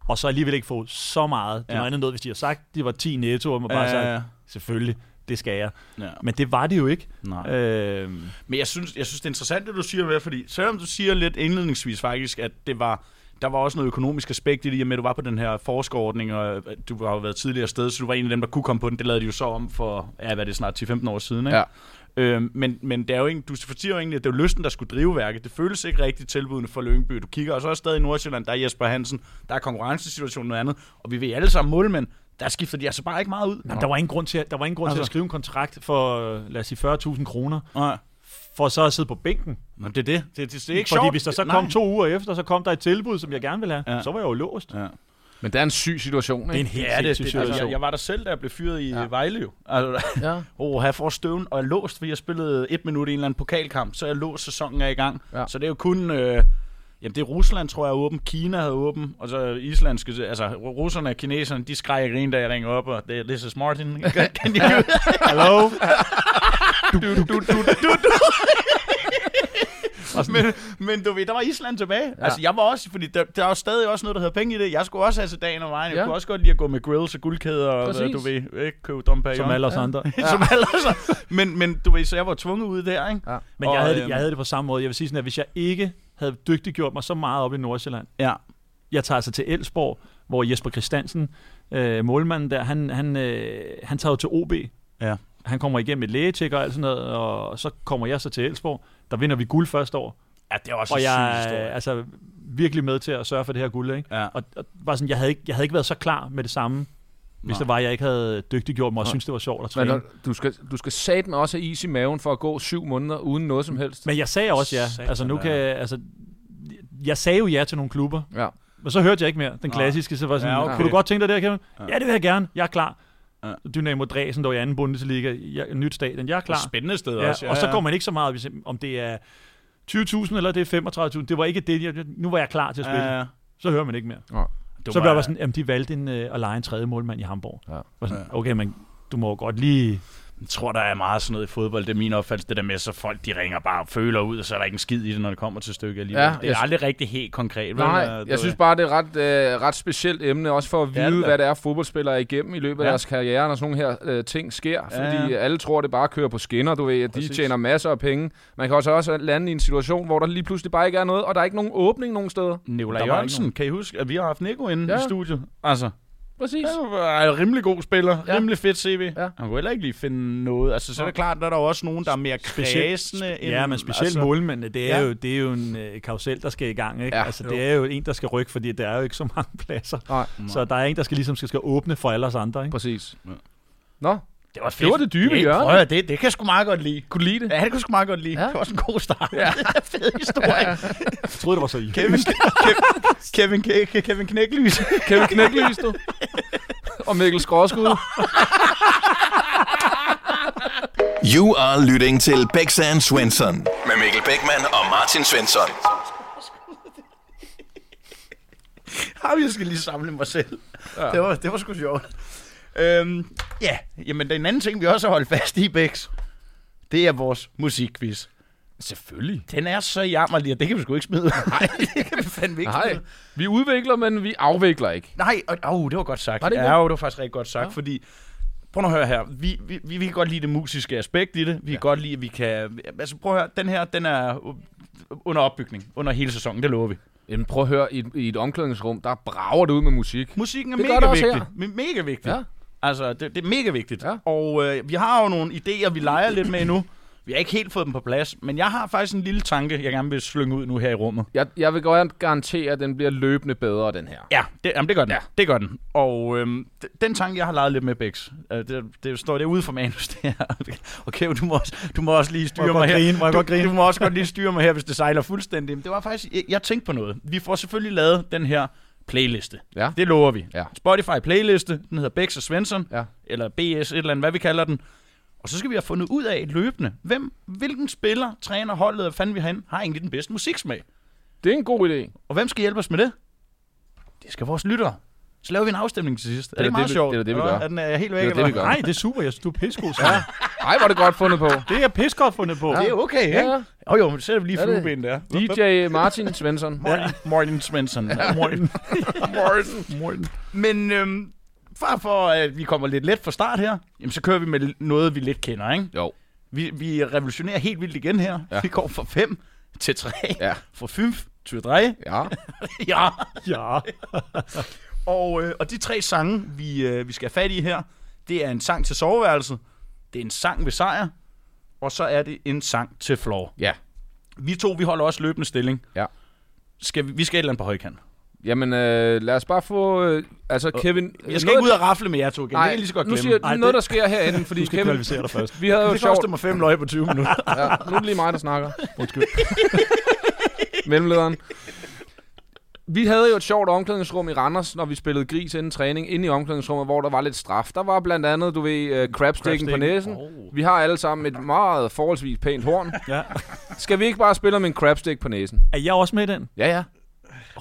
og så alligevel ikke få så meget. Det Ja. var andet noget, hvis de havde sagt, det var 10 netto, og man bare Ja, ja, ja. selvfølgelig, det skal jeg. Ja. Men det var det jo ikke. Nej. Øh, Men jeg synes, jeg synes, det er interessant, det du siger med, fordi selvom du siger lidt indledningsvis faktisk, at det var, der var også noget økonomisk aspekt i det, i og med, at du var på den her forskerordning, og at du har jo været tidligere sted, så du var en af dem, der kunne komme på den. Det lavede de jo så om for, ja, hvad er det, snart 10-15 år siden, ikke? Ja. Øhm, men, men det er jo ikke, du fortier jo egentlig, at det er lysten, der skulle drive værket. Det føles ikke rigtigt tilbudende for Lyngby. Du kigger også stadig i Nordsjælland, der er Jesper Hansen, der er konkurrencesituationen og andet, og vi ved alle sammen målmænd, der skifter de altså bare ikke meget ud. jamen, der var ingen grund til, at- der var ingen grund altså, til Altså. at skrive en kontrakt for, lad os sige, 40.000 kroner, Nej. for så at sidde på bænken. Men det er det. Det, det, det er ikke Fordi sjovt. hvis der så Nej. kom to uger efter, så kom der et tilbud, som jeg gerne ville have, Ja. så var jeg jo låst. Ja. Men det er en syg situation, Det er en ikke? helt Ja, det, det, altså, situation. jeg, jeg var der selv, da jeg blev fyret i Ja. Vejle jo. Altså, Ja. oh, jeg får støvn og er låst, fordi jeg spillede et minut i en eller anden pokalkamp, så er jeg låst, sæsonen er i gang. Ja. Så det er jo kun... Øh, jamen, det er Rusland, tror jeg, er åben. Kina havde åben, og så islandske... Altså, russerne og kineserne, de skreg og griner, da jeg ringer op, og det, this is Martin. [laughs] Kan you... Hallo? [laughs] du, du, du, du, du, du. [laughs] men, men du ved, der var Island tilbage. Ja. Altså, jeg var også, fordi der, der er jo stadig også noget, der hedder penge i det. Jeg skulle også have til dagen og vejen. Jeg Ja. kunne også godt lide at gå med grills og guldkæder og hvad, Præcis. du ved, ikke købe Dom Perignon. Som alle os andre. Ja. Som alle os. Men, men du ved, så jeg var tvunget ud der, ikke? Ja. Men jeg Og, havde, det, øhm, jeg havde det på samme måde. Jeg vil sige sådan, at hvis jeg ikke havde dygtiggjort mig så meget op i Nordsjælland, Ja. jeg tager altså til Elsborg, hvor Jesper Christiansen, øh, målmanden der, han, han, øh, han tager jo til OB. Ja. Han kommer igennem et lægetjek og alt sådan noget, og så kommer jeg så til Elsborg. Der vinder vi guld første år. Ja, det er også og jeg historie. altså virkelig med til at sørge for det her guld. Ikke? Ja. Og, og bare sådan, jeg, havde ikke, jeg havde ikke været så klar med det samme, hvis Nej. det var, at jeg ikke havde dygtiggjort mig og Nej. synes det var sjovt at Men træne. når- du skal, du skal satme også have is i maven for at gå syv måneder uden noget som helst. Men jeg sagde også ja. Satan, Altså nu ja. kan altså, jeg sagde jo ja til nogle klubber, Ja. men så hørte jeg ikke mere. Den klassiske, så var sådan, Ja, ja, okay. kunne du godt tænke dig det her, Kevin? Ja. Ja. ja, det vil jeg gerne. Jeg er klar. Ja. Dynamo Dresden, der var i anden Bundesliga, jeg, nyt stadion. Jeg er klar. Spændende sted Ja, også. og så går man ikke så meget, hvis, om det er 20.000 eller det er 35.000. Det var ikke det. Jeg, nu var jeg klar til at spille. Ja, ja. Så hører man ikke mere. Du så blev jeg sådan, jamen de valgte en, øh, at lege en tredje målmand i Hamburg. Ja. Var sådan, okay, men du må godt lige... Jeg tror, der er meget sådan noget i fodbold. Det er min opfattelse, det der med, så folk de ringer bare og føler ud, og så er der ikke en skid i det, når det kommer til stykket alligevel. Ja, Ja, det er jeg- aldrig rigtig helt konkret. vel? Nej, Øh, du jeg synes bare, det er et ret, øh, ret specielt emne, også for at Det vide, det da. hvad det er, fodboldspillere er igennem i løbet af Ja. deres karriere, når sådan nogle her øh, ting sker. Ja, Fordi ja. alle tror, det bare kører på skinner, du ved, at de Præcis. tjener masser af penge. Man kan også også lande i en situation, hvor der lige pludselig bare ikke er noget, og der er ikke nogen åbning nogen steder. Nikolaj Jørgensen, kan I huske, at vi har haft Nico inde Ja. ja. i studiet? Altså, Præcis. Han var en rimelig god spiller. Ja. Rimelig fedt CV. Ja. Han kunne heller ikke lige finde noget. Altså, så er det klart, at der er der også nogen, der er mere kredsende. end- Ja, men specielt altså, altså, målmændene, det er, ja. jo, det er jo en øh, karusel, der skal i gang. Ikke? Ja, altså, jo. det er jo en, der skal rykke, fordi der er jo ikke så mange pladser. Nej, Så der er en, der skal ligesom skal, skal åbne for alle os andre. Ikke? præcis. Ja. Nå, Det var, Det var det dybe det, hjørne. Prøv det, det kan jeg sgu meget godt lide. kunne du lide det? Ja, det kunne jeg sgu meget godt lide. Ja. Det var også en god start. Ja. [laughs] fed historie. Ja. Jeg troede, det var så i. Kevin, Kevin, Kevin, Kevin, Kevin Knæklys. [laughs] Kevin Knæklys, du. Og Mikkel Skråskud. You are lytting til Bæksan Svensson med Mikkel Bækman og Martin Svensson. Har jeg skal lige samle mig selv. Ja. Det, var, det var sgu sjovt. Øhm, ja, jamen den anden ting, vi også har holdt fast i, Bex, det er vores musikquiz. Selvfølgelig. Den er så jammerlig, og det kan vi sgu ikke smide. Nej, [laughs] det kan vi fandme ikke Nej, smide. vi udvikler, men vi afvikler ikke. Nej, og, oh, det var godt sagt. Var det ja, jo, det var faktisk rigtig godt sagt, ja. fordi... Prøv nu at høre her. Vi, vi, vi, kan godt lide det musiske aspekt i det. Vi kan godt lide, at vi kan... Altså prøv at høre, den her, den er under opbygning. Under hele sæsonen, det lover vi. Jamen prøv at høre, i et, i et omklædningsrum, der brager det ud med musik. Musikken er Det mega vigtig. Me- Mega vigtig. Ja. Altså, det, det er mega vigtigt. Ja. Og øh, vi har jo nogle idéer, vi leger lidt med endnu. Vi har ikke helt fået dem på plads, men jeg har faktisk en lille tanke, jeg gerne vil slynge ud nu her i rummet. Jeg, jeg vil godt garantere, at den bliver løbende bedre, den her. Ja, det, jamen, det gør den. Ja. Det gør den. Og øhm, den tanke, jeg har leget lidt med, Bex, øh, det, det står derude for manus, [laughs] det her. Okay, du må også, du må også lige styre jeg mig her. grine? Må du, grine? du må også godt lige styre mig her, hvis det sejler fuldstændig. Men det var faktisk, jeg, jeg tænkte på noget. Vi får selvfølgelig lavet den her playliste. Ja. Det lover vi. Ja. Spotify playliste, den hedder Bex og Svensson, Ja. eller BS, et eller andet, hvad vi kalder den. Og så skal vi have fundet ud af løbende, hvem, hvilken spiller, træner, holdet, hvad fanden vi har hen, har egentlig den bedste musiksmag. Det er en god idé. Og hvem skal hjælpe os med det? Det skal vores lyttere. Så laver vi en afstemning til sidst. Er det, er det meget det, sjovt? det er det, vi gør. Er den er helt væk? Det er det, vi gør. Nej, det er super. Jeg synes, du er pissegod. Ja. Ej, var det godt fundet på. Det er pissegodt fundet på. Det er okay, ikke? Ja, ja. Jo, men sætter vi lige flueben der. DJ Martin Svensson. Morten, Morten Svensson. Morten. [laughs] Morten. Morten. Men øhm, for, for at vi kommer lidt let fra start her, jamen, så kører vi med noget, vi lidt kender, ikke? Jo. Vi, vi revolutionerer helt vildt igen her. Ja. Vi går fra 5 til 3. Ja. Fra 5 til 3. [laughs] Ja. ja. Ja. [laughs] Og, øh, og de tre sange, vi, øh, vi skal have fat i her, det er en sang til soveværelset, det er en sang ved sejr, og så er det en sang til floor. Ja. Vi to, vi holder også løbende stilling. Ja. Skal vi, vi skal et eller andet på højkant. Jamen, øh, lad os bare få... Øh, altså, Kevin... Jeg skal ikke ud og rafle med jer to igen. Nej, det kan lige så godt nu glemme. siger jeg noget, det- der sker herinde, fordi [laughs] Du skal Kevin... kvalificere dig først. Vi havde jo et det sjovt... koster mig fem løg på 20 [laughs] minutter. Ja, nu er det lige mig, der snakker. Undskyld. Mellemlederen. Vi havde jo et sjovt omklædningsrum i Randers, når vi spillede gris inden træning, inde i omklædningsrummet, hvor der var lidt straf. Der var blandt andet, du ved, uh, crabsticken på Crabsticken. næsen. Oh. Vi har alle sammen et meget forholdsvis pænt horn. [laughs] Ja. Skal vi ikke bare spille med en crabstick på næsen? Er jeg også med i den? Ja, ja.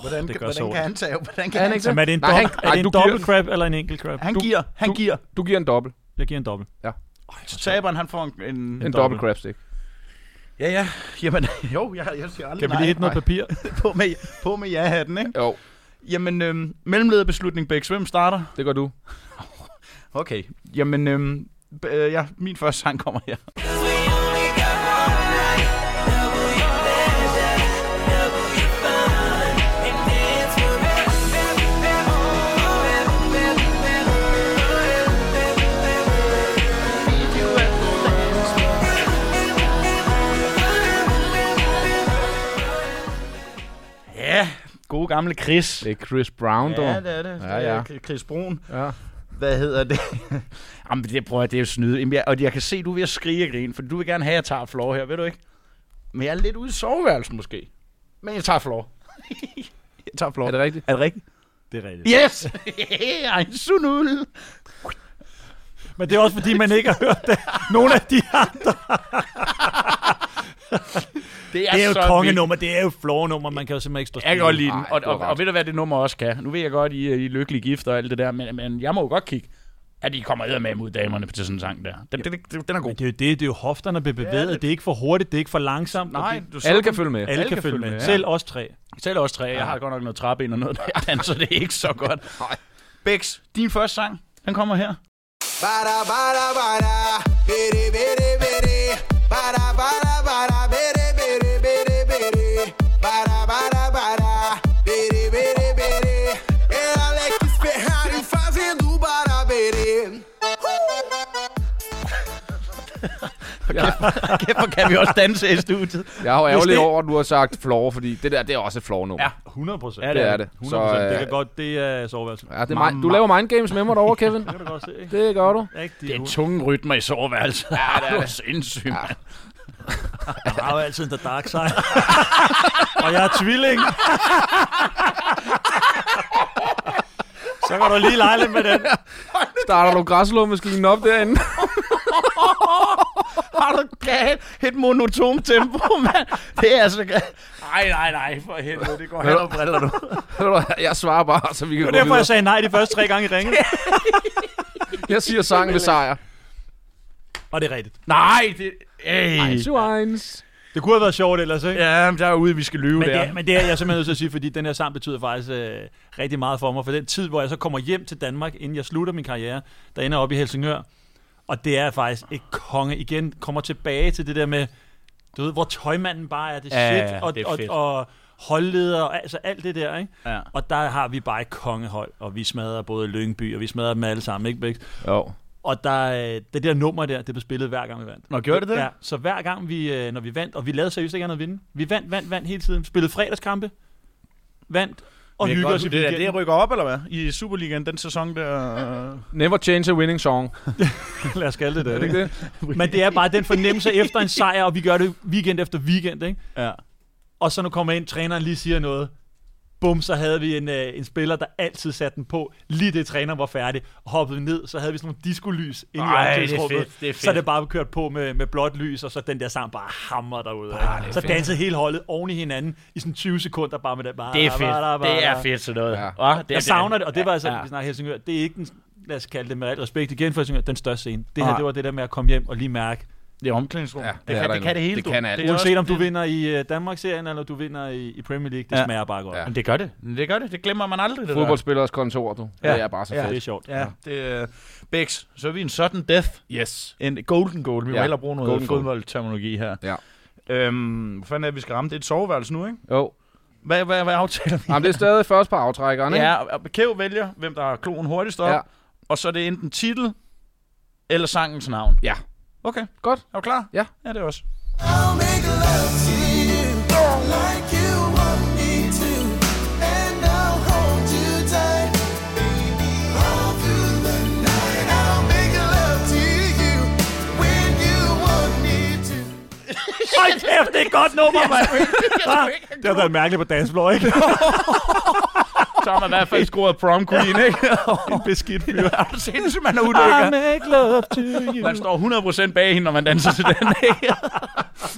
Hvordan, det gør hvordan kan han tage? Hvordan kan han han tage? Jamen, er det en, Nej, han- er det en giver- dobbelt crab eller en enkelt crab? Han Du- giver, han du- giver. Du giver en dobbelt. Jeg giver en dobbelt. Så taberen, han får en... en En dobbelt. dobbelt crabstick. Ja, ja. Jamen, [laughs] jo, jeg, jeg siger aldrig Kan vi lige hitte noget papir? [laughs] på med, på med ja-hatten, ikke? Jo, Jamen, øhm, mellemlederbeslutning, Bæk. Hvem starter? det gør du. [laughs] Okay. Jamen, øhm, b- øh, ja, min første sang kommer her. Gode gamle Chris. Det er Chris Brown, dog. Ja, det er det. Ja, Det ja. er Chris Brun. Ja. Hvad hedder det? [laughs] Jamen, det prøver jeg, det er jo snyde. Jamen, jeg, og jeg kan se, du er ved at skrige og grine, for du vil gerne have, at jeg tager floor her, ved du ikke? Men jeg er lidt ude i soveværelsen måske. Men jeg tager floor. [laughs] jeg tager floor. Er det rigtigt? Er det rigtigt? Det er rigtigt. Yes! [laughs] Ej, sunul. Men det er også, fordi man ikke har hørt det. Nogle af de andre. Det er, Det er jo så et vildt. kongenummer. Det er jo floor-nummer. Man kan jo simpelthen ikke stå Jeg kan godt lide den. Ej, Og, og, og, ved du hvad det nummer også kan? Nu ved jeg godt, I, er- I er lykkelige gift og alt det der, men, men jeg må jo godt kigge, at I kommer med mod damerne til sådan en sang der. Den, den, den, den er god. Men det er jo det, det er jo hofterne, der bliver bevæget. det- Det er ikke for hurtigt, det er ikke for langsomt. Nej, du så Alle kan følge med. alle, alle kan kan følge med. med, ja. Selv os tre. Selv også tre. Jeg har godt nok noget træben og noget, der jeg danser. Det er ikke så godt. Bex, din første sang, den kommer her. Bada bada bada, bidi bidi bidi. Bada bada, [laughs] Kæft, hvor kan vi også danse i studiet. Jeg er jo ærgerlig over, at du har sagt floor, fordi det der, det er også et floor-nummer. Ja. 100 procent. Ja, det er det. 100 Så, procent. Det øh, kan godt, det er soveværelset. ja, det er mind, du laver mind games med mig derovre, Kevin. [laughs] Det kan du godt se, ikke? Det gør du. Rigtig. Det er tunge rytmer i soveværelset. Ja, det er [laughs] det. sindssygt, ja. Jeg har jo altid en dark side. og jeg er tvilling. Så kan du lige lege lidt med den. Starter du græsslåmaskinen op derinde? [laughs] Har du galt et monotont tempo, [laughs] mand? Det er altså... Nej, nej, nej, for helvede. Det går hen og briller [laughs] du. Jeg svarer bare, så vi kan Det gå var derfor, videre. jeg sagde nej de første tre gange i ringet. Jeg siger sang ved sejr. Og det er rigtigt. Nej, det... Ey. Swines. Det kunne have været sjovt ellers, ikke? Ja, men der er ude, vi skal lyve Men der. det, men det er jeg simpelthen nødt til at sige, fordi den her sang betyder faktisk øh, rigtig meget for mig. For den tid, hvor jeg så kommer hjem til Danmark, inden jeg slutter min karriere, der ender op i Helsingør. Og det er faktisk et konge. Igen kommer tilbage til det der med, du ved, hvor tøjmanden bare er det Ja, shit. ja, og, det er og, fedt. og holdleder, og altså alt det der, ikke? Ja. Og der har vi bare et kongehold, og vi smadrer både Lyngby, og vi smadrer dem alle sammen, ikke? Bæks? Jo. Og der, øh, det der nummer der, det blev spillet hver gang vi vandt. Nå, gjorde det det? Ja, så hver gang vi, øh, når vi vandt, og vi lavede seriøst ikke andet at vinde. Vi vandt, vandt, vandt hele tiden. Spillede fredagskampe, vandt og hygge os i det, er, weekenden. det rykker op, eller hvad? I Superligaen, den sæson der... [laughs] Never change a winning song. [laughs] Lad os kalde det det. Er det ikke det? [laughs] Men det er bare den fornemmelse efter en sejr, og vi gør det weekend efter weekend. Ikke? Ja. Og så nu kommer ind, træneren lige siger noget. Bum, så havde vi en, øh, en spiller, der altid satte den på. Lige det træneren var færdig. Og hoppede vi ned, så havde vi sådan nogle diskolys inde Ej, i omklædningsrummet. fedt, det er fedt. Så det bare kørt på med, med blåt lys, og så den der sang bare hammer derude. Ah, ikke? så dansede hele holdet oven i hinanden i sådan 20 sekunder bare med det. Bare, Det er fedt. Det er fedt sådan noget. Ja. Ja. det er, Jeg savner det, og det var altså, Ja. vi snakker Helsingør, det er ikke den, lad os kalde det med al respekt igen for Helsingør, den største scene. Det her, Nej. det var det der med at komme hjem og lige mærke, Det er omklædningsrum. Ja, det det, kan, det kan det hele. Det du. kan alt. Det er uanset også- om du vinder i uh, Danmarksserien, eller du vinder i, i Premier League, det Ja. smager bare godt. Ja. Men det gør det. Det gør det. Det glemmer man aldrig, det Fodboldspillers kontor, du. Ja. Det er bare så Ja. fedt. Det er sjovt. Ja, det er... Bex, så er vi en sudden death. Yes. En golden goal. Vi må Ja, hellere bruge noget fodboldterminologi her. Ja. Øhm, hvad fanden er det, vi skal ramme? Det er et soveværelse nu, ikke? Jo. Hvad, hvad, hvad aftaler vi? Jamen, det er stadig først på aftrækkeren, ikke? Ja, og Kæv vælger, hvem der har kloen hurtigst op. Ja. Og så er det enten titel eller sangens navn. Ja. Okay, Godt. er du klar? Ja. Ja, det er også. I'll make love to you like you want me to, and I'll hold you tight, all through the night. I'll make love to you when you want me to. Hold kæft, det er et godt nummer, mand! [laughs] Det har været mærkeligt på dansflor, ikke? [laughs] Så har man i hvert fald scoret prom queen, ikke? [laughs] [laughs] en beskidt fyr. er du sindssygt, man er I ulykker? make love to you. Man står 100% bag hende, når man danser til den, ikke?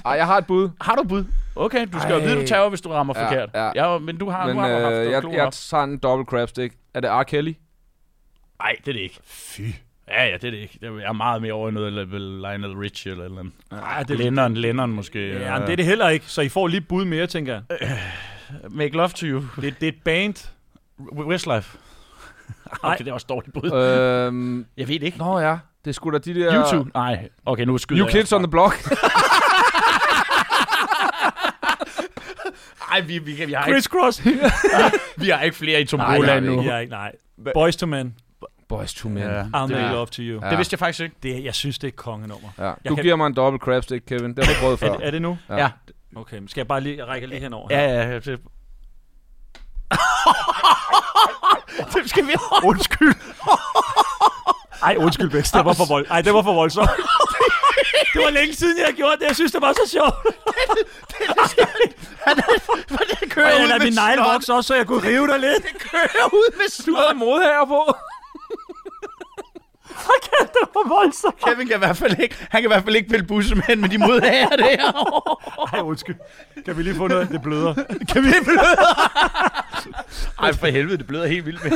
Ej, jeg har et bud. Har du bud? Okay, du skal jo Ej. vide, du tager, hvis du rammer Ja, forkert. ja. ja men du har, Men har du haft øh, øh, jeg, jeg tager en dobbelt crab stick. Er det R. Kelly? Nej, det er det ikke. Fy. Ja, ja, det er det ikke. Jeg er meget mere over i noget Lionel Richie eller eller andet. Ej, det, Lennon, Lennon måske. ja, men det er det heller ikke, så I får lige bud mere, tænker jeg. Make Love to You. Det, det er et band. Westlife. [laughs] okay, det er også dårligt bud. øhm, Jeg ved det ikke. nå ja, det er sgu da de der... YouTube? Nej. Okay, nu skyder New jeg. Kids on the Block. [laughs] Ej, vi, vi, vi, har ikke, Chris Cross. [laughs] vi har ikke flere i Nej, nej, nu. Er ikke, nej. Boys to Men. Boys to Men. Ja. I'll make Ja. love to you. Ja. Det vidste jeg faktisk ikke. Det, jeg synes, det er et kongenummer. Ja. Jeg Du kan- giver mig en dobbelt crab stick, Kevin. Det har du prøvet før. Er, det- er det nu? Ja. Ja. Okay, men skal jeg bare lige, jeg rækker lige henover? Ja, ja. ja det... [laughs] det skal vi Undskyld. Ej, undskyld, Bæks. Det var for vold. Ej, det var for voldsomt. [laughs] det var længe siden, jeg gjorde det. Jeg synes, det var så sjovt. [laughs] det kører Og jeg ud lader med min negle snot. vokse også, så jeg kunne rive dig lidt. kører ud med snot. Du havde modhager på. Okay, det var voldsomt. Kevin kan i hvert fald ikke, han kan i hvert fald ikke pille bussemænd med de modhager der. Ej, undskyld. Kan vi lige få noget, det bløder? kan vi bløde? Ej, for helvede, det bløder helt vildt [laughs] væk.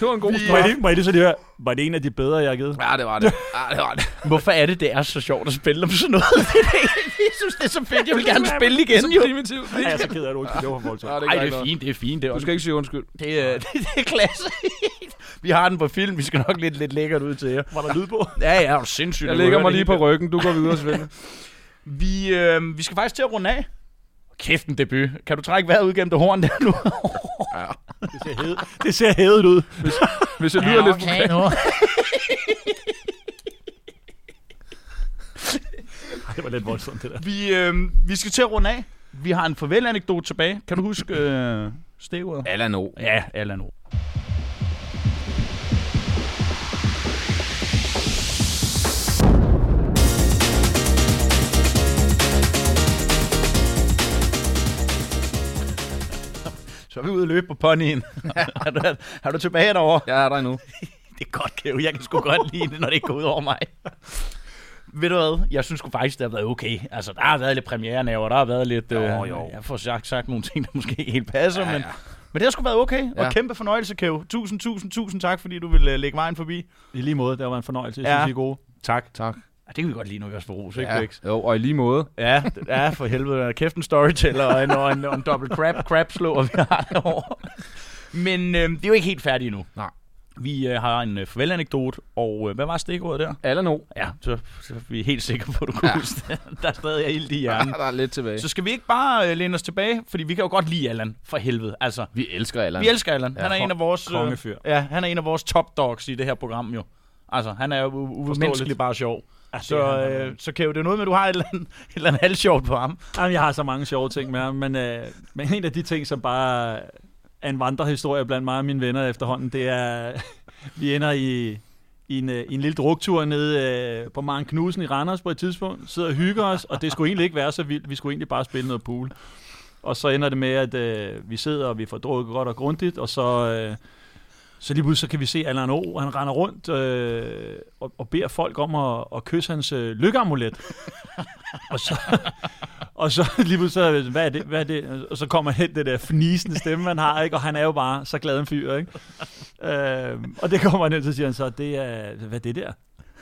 Det var en god straf. må jeg lige så lige høre, var det en af de bedre, jeg har givet? Ja, det var det. Ja, det var det. [laughs] Hvorfor er det, det er så sjovt at spille om sådan noget? [laughs] jeg synes, det er så fedt. Jeg vil gerne spille igen, jo. primitivt. Ej, jeg er så ked af det, undskyld. Det var for voldsomt. Ja, det Ej, det ikke er fint, det er fint. Det er, Du skal ikke sige undskyld. det, er, det, det er klasse. vi har den på film. Vi skal nok lidt, lidt lækkert ud til jer. Var der lyd på? Ja, ja, det er sindssygt. Jeg Du lægger mig det lige på ryggen. Du går videre, Svend. Vi, øh, vi skal faktisk til at runde af. Kæft en debut. Kan du trække vejret ud gennem det horn der nu? [laughs] Det ser, hævet, [laughs] det ser hævet ud. Hvis jeg lyder lidt... okay nu. [laughs] Ej, det var lidt voldsomt, det der. Vi, øh, vi skal til at runde af. Vi har en farvel-anekdote tilbage. Kan du huske øh, stedet? Allan O. Ja, Allan O. Så er vi ude at løbe på ponyen. [laughs] er, du, er du tilbage derovre? Jeg er der endnu. [laughs] Det er godt, Kæve. Jeg kan sgu godt lide det, når det ikke går ud over mig. [laughs] Ved du hvad? Jeg synes sgu faktisk, det har været okay. Altså, der har været lidt premierenaver, der har været lidt... Jo, øh, jo. Jeg får sagt, sagt nogle ting, der måske ikke helt passer, Ja, men, ja. men det har sgu været okay. Og Ja. kæmpe fornøjelse, Kæve. Tusind, tusind, tusind tak, fordi du vil uh, lægge vejen forbi. I lige måde, det var en fornøjelse. Jeg Ja. synes, I er gode. Tak. Tak. Ja, det kan vi godt lide, når vi også får ros, ikke, Ja. Jo, og i lige måde. Ja, det er for helvede. Kæft en storyteller og en, og en, og en double crab, crab slår, vi har derovre. Men øh, det er jo ikke helt færdigt endnu. Nej. Vi øh, har en øh, farvel-anekdote, og øh, hvad var stikordet der? Allan O. Ja, så, så er vi helt sikre på, at du kunne Ja. ja. huske det. Der er stadig ild i Ja, hjernen. der er lidt tilbage. Så skal vi ikke bare øh, læne os tilbage, fordi vi kan jo godt lide Allan, for helvede. Altså, Vi elsker Allan. vi elsker Allan. Ja, Han er en af vores... kongefyr. ja, han er en af vores top dogs i det her program jo. Altså, han er jo u- umenneskeligt bare sjov. Ja, Så, han, øh, så kan jo det er noget med, at du har et eller andet, et eller andet halvsjovt på ham. Jamen, jeg har så mange sjove ting med ham, men, øh, men en af de ting, som bare er en vandrehistorie blandt mig og mine venner efterhånden, det er, [laughs] vi ender i, i, en, øh, i en lille druktur nede øh, på Maren Knudsen i Randers på et tidspunkt, sidder og hygger os, og det skulle egentlig ikke være så vildt, vi skulle egentlig bare spille noget pool. Og så ender det med, at øh, vi sidder, og vi får drukket godt og grundigt, og så... Øh, så lige pludselig så kan vi se Allan O, han render rundt øh, og, og beder folk om at, at kysse hans øh, lykkeamulet. [laughs] og så, og så [laughs] lige pludselig, så, hvad er det, hvad er det? Og så kommer hen det der fnisende stemme, man har, ikke? og han er jo bare så glad en fyr. Ikke? Øh, og det kommer han ind, så siger han så, det er, hvad er det der?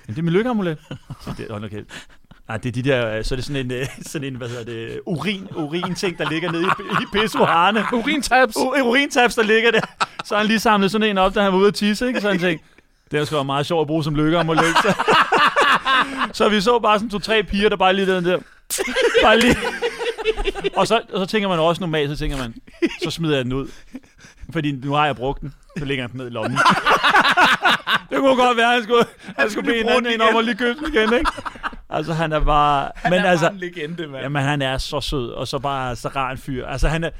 Jamen, det er min lykkeamulet. Så det, hold nu kæft. Nej, det er de der, så er det sådan en, øh, [laughs] sådan en hvad hedder det, urin, urin ting, der ligger nede i, i pissoarerne. [laughs] Urintabs. U- urintabs, der ligger der. Så har han lige samlet sådan en op, da han var ude at tisse, ikke? Så han tænkte, det er sgu meget sjovt at bruge som lykkeamulet. Så, [laughs] så vi så bare sådan to-tre piger, der bare lige den der, bare lige. Og så, og så tænker man også normalt, så tænker man, så smider jeg den ud. Fordi nu har jeg brugt den. Så lægger jeg den ned i lommen. det kunne godt være, at han skulle, han skulle bede en anden en om at lige købe den igen, ikke? Altså, han er bare... Han men er altså, bare en legende, mand. Jamen, han er så sød, og så bare så rar en fyr. Altså, han er,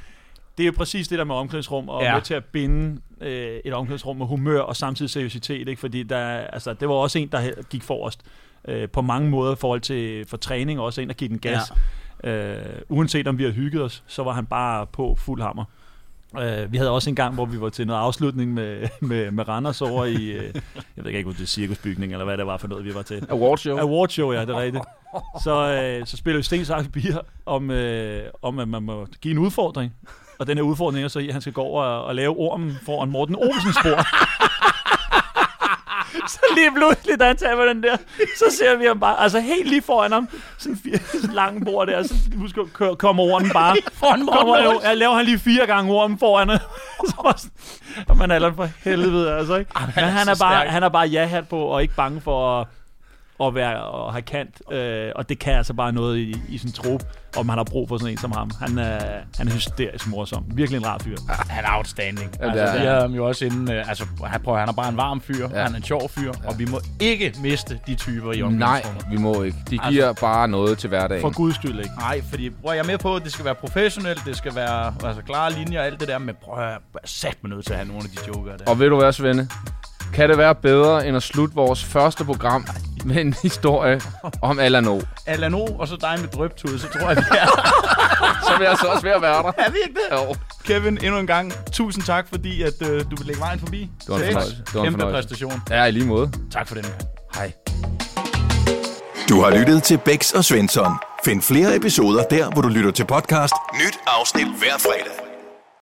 det er jo præcis det der med omklædningsrum, og Ja. med til at binde øh, et omklædningsrum med humør og samtidig seriøsitet, ikke? Fordi der, altså, det var også en, der gik forrest øh, på mange måder i forhold til for træning, og også en, der gik den gas. Ja. Øh, uanset om vi har hygget os, så var han bare på fuld hammer. Øh, vi havde også en gang, hvor vi var til noget afslutning med, med, med Randers over i, øh, jeg ved ikke, om det er cirkusbygning, eller hvad det var for noget, vi var til. Awardshow. Awardshow, ja, det er rigtigt. Så, øh, så spiller vi sten, papir om, øh, om, at man må give en udfordring. Og den her udfordring er så i, at han skal gå over og, og lave ormen foran Morten Olsens spor. Lige pludselig, da han tager den der, så ser vi ham bare, altså helt lige foran ham, sådan en lang bord der, så husk, kommer ormen bare. Foran kommer, Olsen. jeg laver han lige fire gange ormen foran ham. [laughs] så man er for helvede, altså ikke? Men han er, bare, han er bare ja-hat på, og ikke bange for at, at være og have kant. Øh, og det kan altså bare noget i, i sin trup, om han har brug for sådan en som ham. Han er, han er hysterisk morsom. Virkelig en rar fyr. Han er outstanding. Ja, Ja, det altså, er vi han. havde ham jo også inden, øh, altså, han, prøver, han er bare en varm fyr, Ja. ja. han er en sjov fyr, ja. og vi må ikke miste de typer i Nej, vi må ikke. De giver bare noget til hverdagen. For guds skyld ikke. Nej, fordi prøv, jeg er med på, at det skal være professionelt, det skal være altså, klare linjer og alt det der, men prøv jeg er sat med nødt til at have nogle af de joker der. Og ved du hvad, Svende? Kan det være bedre, end at slutte vores første program [laughs] med en historie om Allan O? Allan O, og så dig med drøbtud, så tror jeg, vi er. [laughs] Så er vi altså også at være der. er vi ikke det? Jo. Kevin, endnu en gang, tusind tak, fordi at, øh, du vil lægge vejen forbi. Det var en fornøjelse. Det var en Kæmpe fornøjelse. præstation. Ja, i lige måde. Tak for den gang. Hej. Du har lyttet til Bæks og Svensson. Find flere episoder der, hvor du lytter til podcast. Nyt afsnit hver fredag.